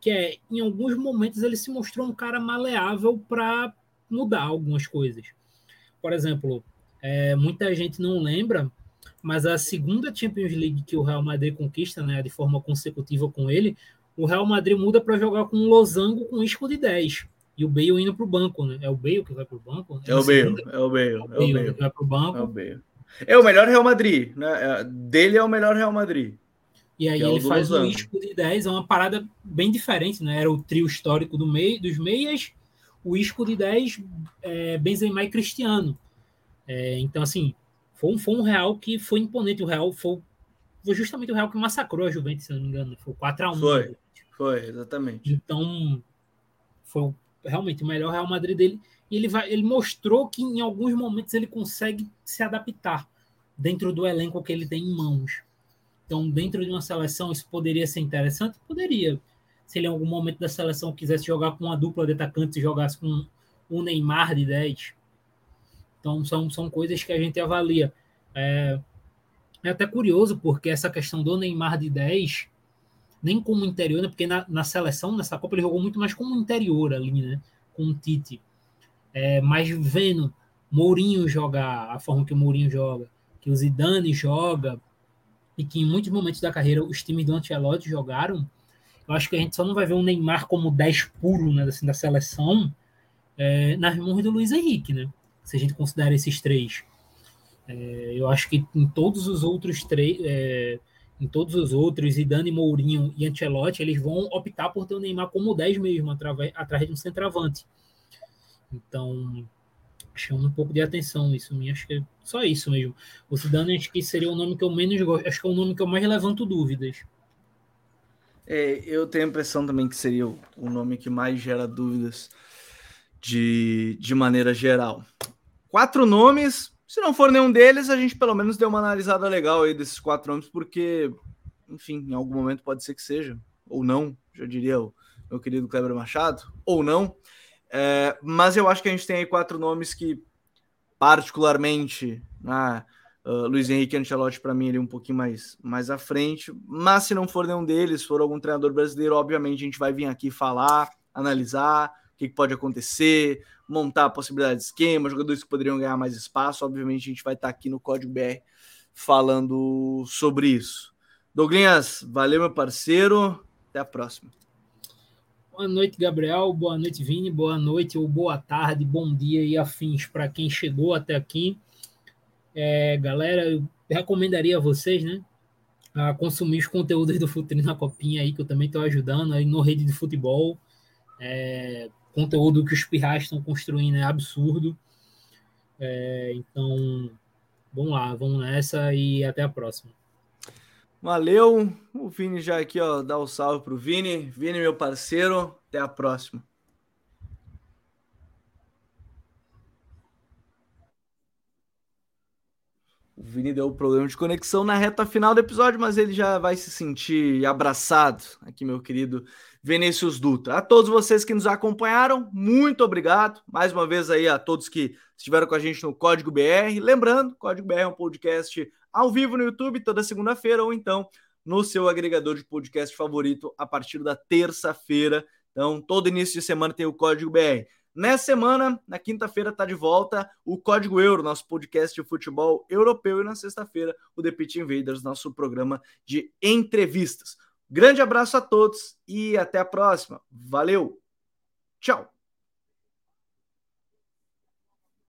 que é, em alguns momentos ele se mostrou um cara maleável para mudar algumas coisas. Por exemplo, é, muita gente não lembra, mas a segunda Champions League que o Real Madrid conquista, né, de forma consecutiva com ele, o Real Madrid muda para jogar com um losango com isco de 10. E o Bale indo para o banco, né? É o Bale que vai para o banco? É, é o Bale, é o Bale. É o Bale, é o Bale. que vai para o banco. É o Bale. É o melhor Real Madrid, né? É, dele é o melhor Real Madrid. E aí é ele faz um isco de 10, é uma parada bem diferente, né? Era o trio histórico do meio, dos meias, o isco de 10, é, Benzema e Cristiano. É, então, assim, foi um, foi um Real que foi imponente. O Real foi, foi justamente o Real que massacrou a Juventus, se não me engano. Foi 4x1. Foi, foi, exatamente. Então, foi realmente o melhor Real Madrid dele. E ele, vai, ele mostrou que em alguns momentos ele consegue se adaptar dentro do elenco que ele tem em mãos. Então, dentro de uma seleção, isso poderia ser interessante? Poderia. Se ele em algum momento da seleção quisesse jogar com uma dupla de atacantes e jogasse com um Neymar de 10. Então, são, são coisas que a gente avalia. É, é até curioso, porque essa questão do Neymar de 10, nem como interior, né? porque na, na seleção, nessa Copa, ele jogou muito mais como interior ali, né? Com o Tite. É, mas vendo Mourinho jogar, a forma que o Mourinho joga, que o Zidane joga, e que em muitos momentos da carreira os times do Ancelotti jogaram, eu acho que a gente só não vai ver um Neymar como 10 puro né, assim, da seleção é, nas mãos do Luiz Henrique, né? Se a gente considera esses três. É, eu acho que em todos os outros três, é, em todos os outros, Zidane, Mourinho e Ancelotti, eles vão optar por ter o Neymar como 10 mesmo, através, atrás de um centroavante. Então, chama um pouco de atenção isso mim. Acho que é só isso mesmo. O Zidane acho que seria o nome que eu menos gosto. Acho que é o nome que eu mais levanto dúvidas. É, eu tenho a impressão também que seria o, o nome que mais gera dúvidas de, de maneira geral. Quatro nomes. Se não for nenhum deles, a gente pelo menos deu uma analisada legal aí desses quatro nomes, porque, enfim, em algum momento pode ser que seja, ou não, já diria o meu querido Kleber Machado, ou não. É, mas eu acho que a gente tem aí quatro nomes que particularmente, né, uh, Luiz Henrique Ancelotti para mim ele um pouquinho mais, mais à frente, mas se não for nenhum deles, for algum treinador brasileiro, obviamente a gente vai vir aqui falar, analisar o que, que pode acontecer, montar a possibilidade de esquema, jogadores que poderiam ganhar mais espaço, obviamente a gente vai estar tá aqui no Código BR falando sobre isso. Douglas, valeu meu parceiro, até a próxima. Boa noite, Gabriel. Boa noite, Vini. Boa noite ou boa tarde, bom dia e afins para quem chegou até aqui. É, galera, eu recomendaria a vocês, né, a consumir os conteúdos do Futuro na Copinha aí, que eu também estou ajudando aí no Rede de Futebol. É, conteúdo que os pirrais estão construindo é absurdo. É, então, vamos lá, vamos nessa e até a próxima. Valeu. O Vini já aqui, ó, dá o um salve pro Vini. Vini, meu parceiro. Até a próxima. O Vini deu um problema de conexão na reta final do episódio, mas ele já vai se sentir abraçado aqui, meu querido Vinícius Dutra. A todos vocês que nos acompanharam, muito obrigado. Mais uma vez aí a todos que estiveram com a gente no Código BR. Lembrando, Código BR é um podcast ao vivo no YouTube toda segunda-feira ou então no seu agregador de podcast favorito a partir da terça-feira. Então, todo início de semana tem o Código BR. Nessa semana, na quinta-feira, está de volta o Código Euro, nosso podcast de futebol europeu, e na sexta-feira, o The Pitch Invaders, nosso programa de entrevistas. Grande abraço a todos e até a próxima. Valeu! Tchau!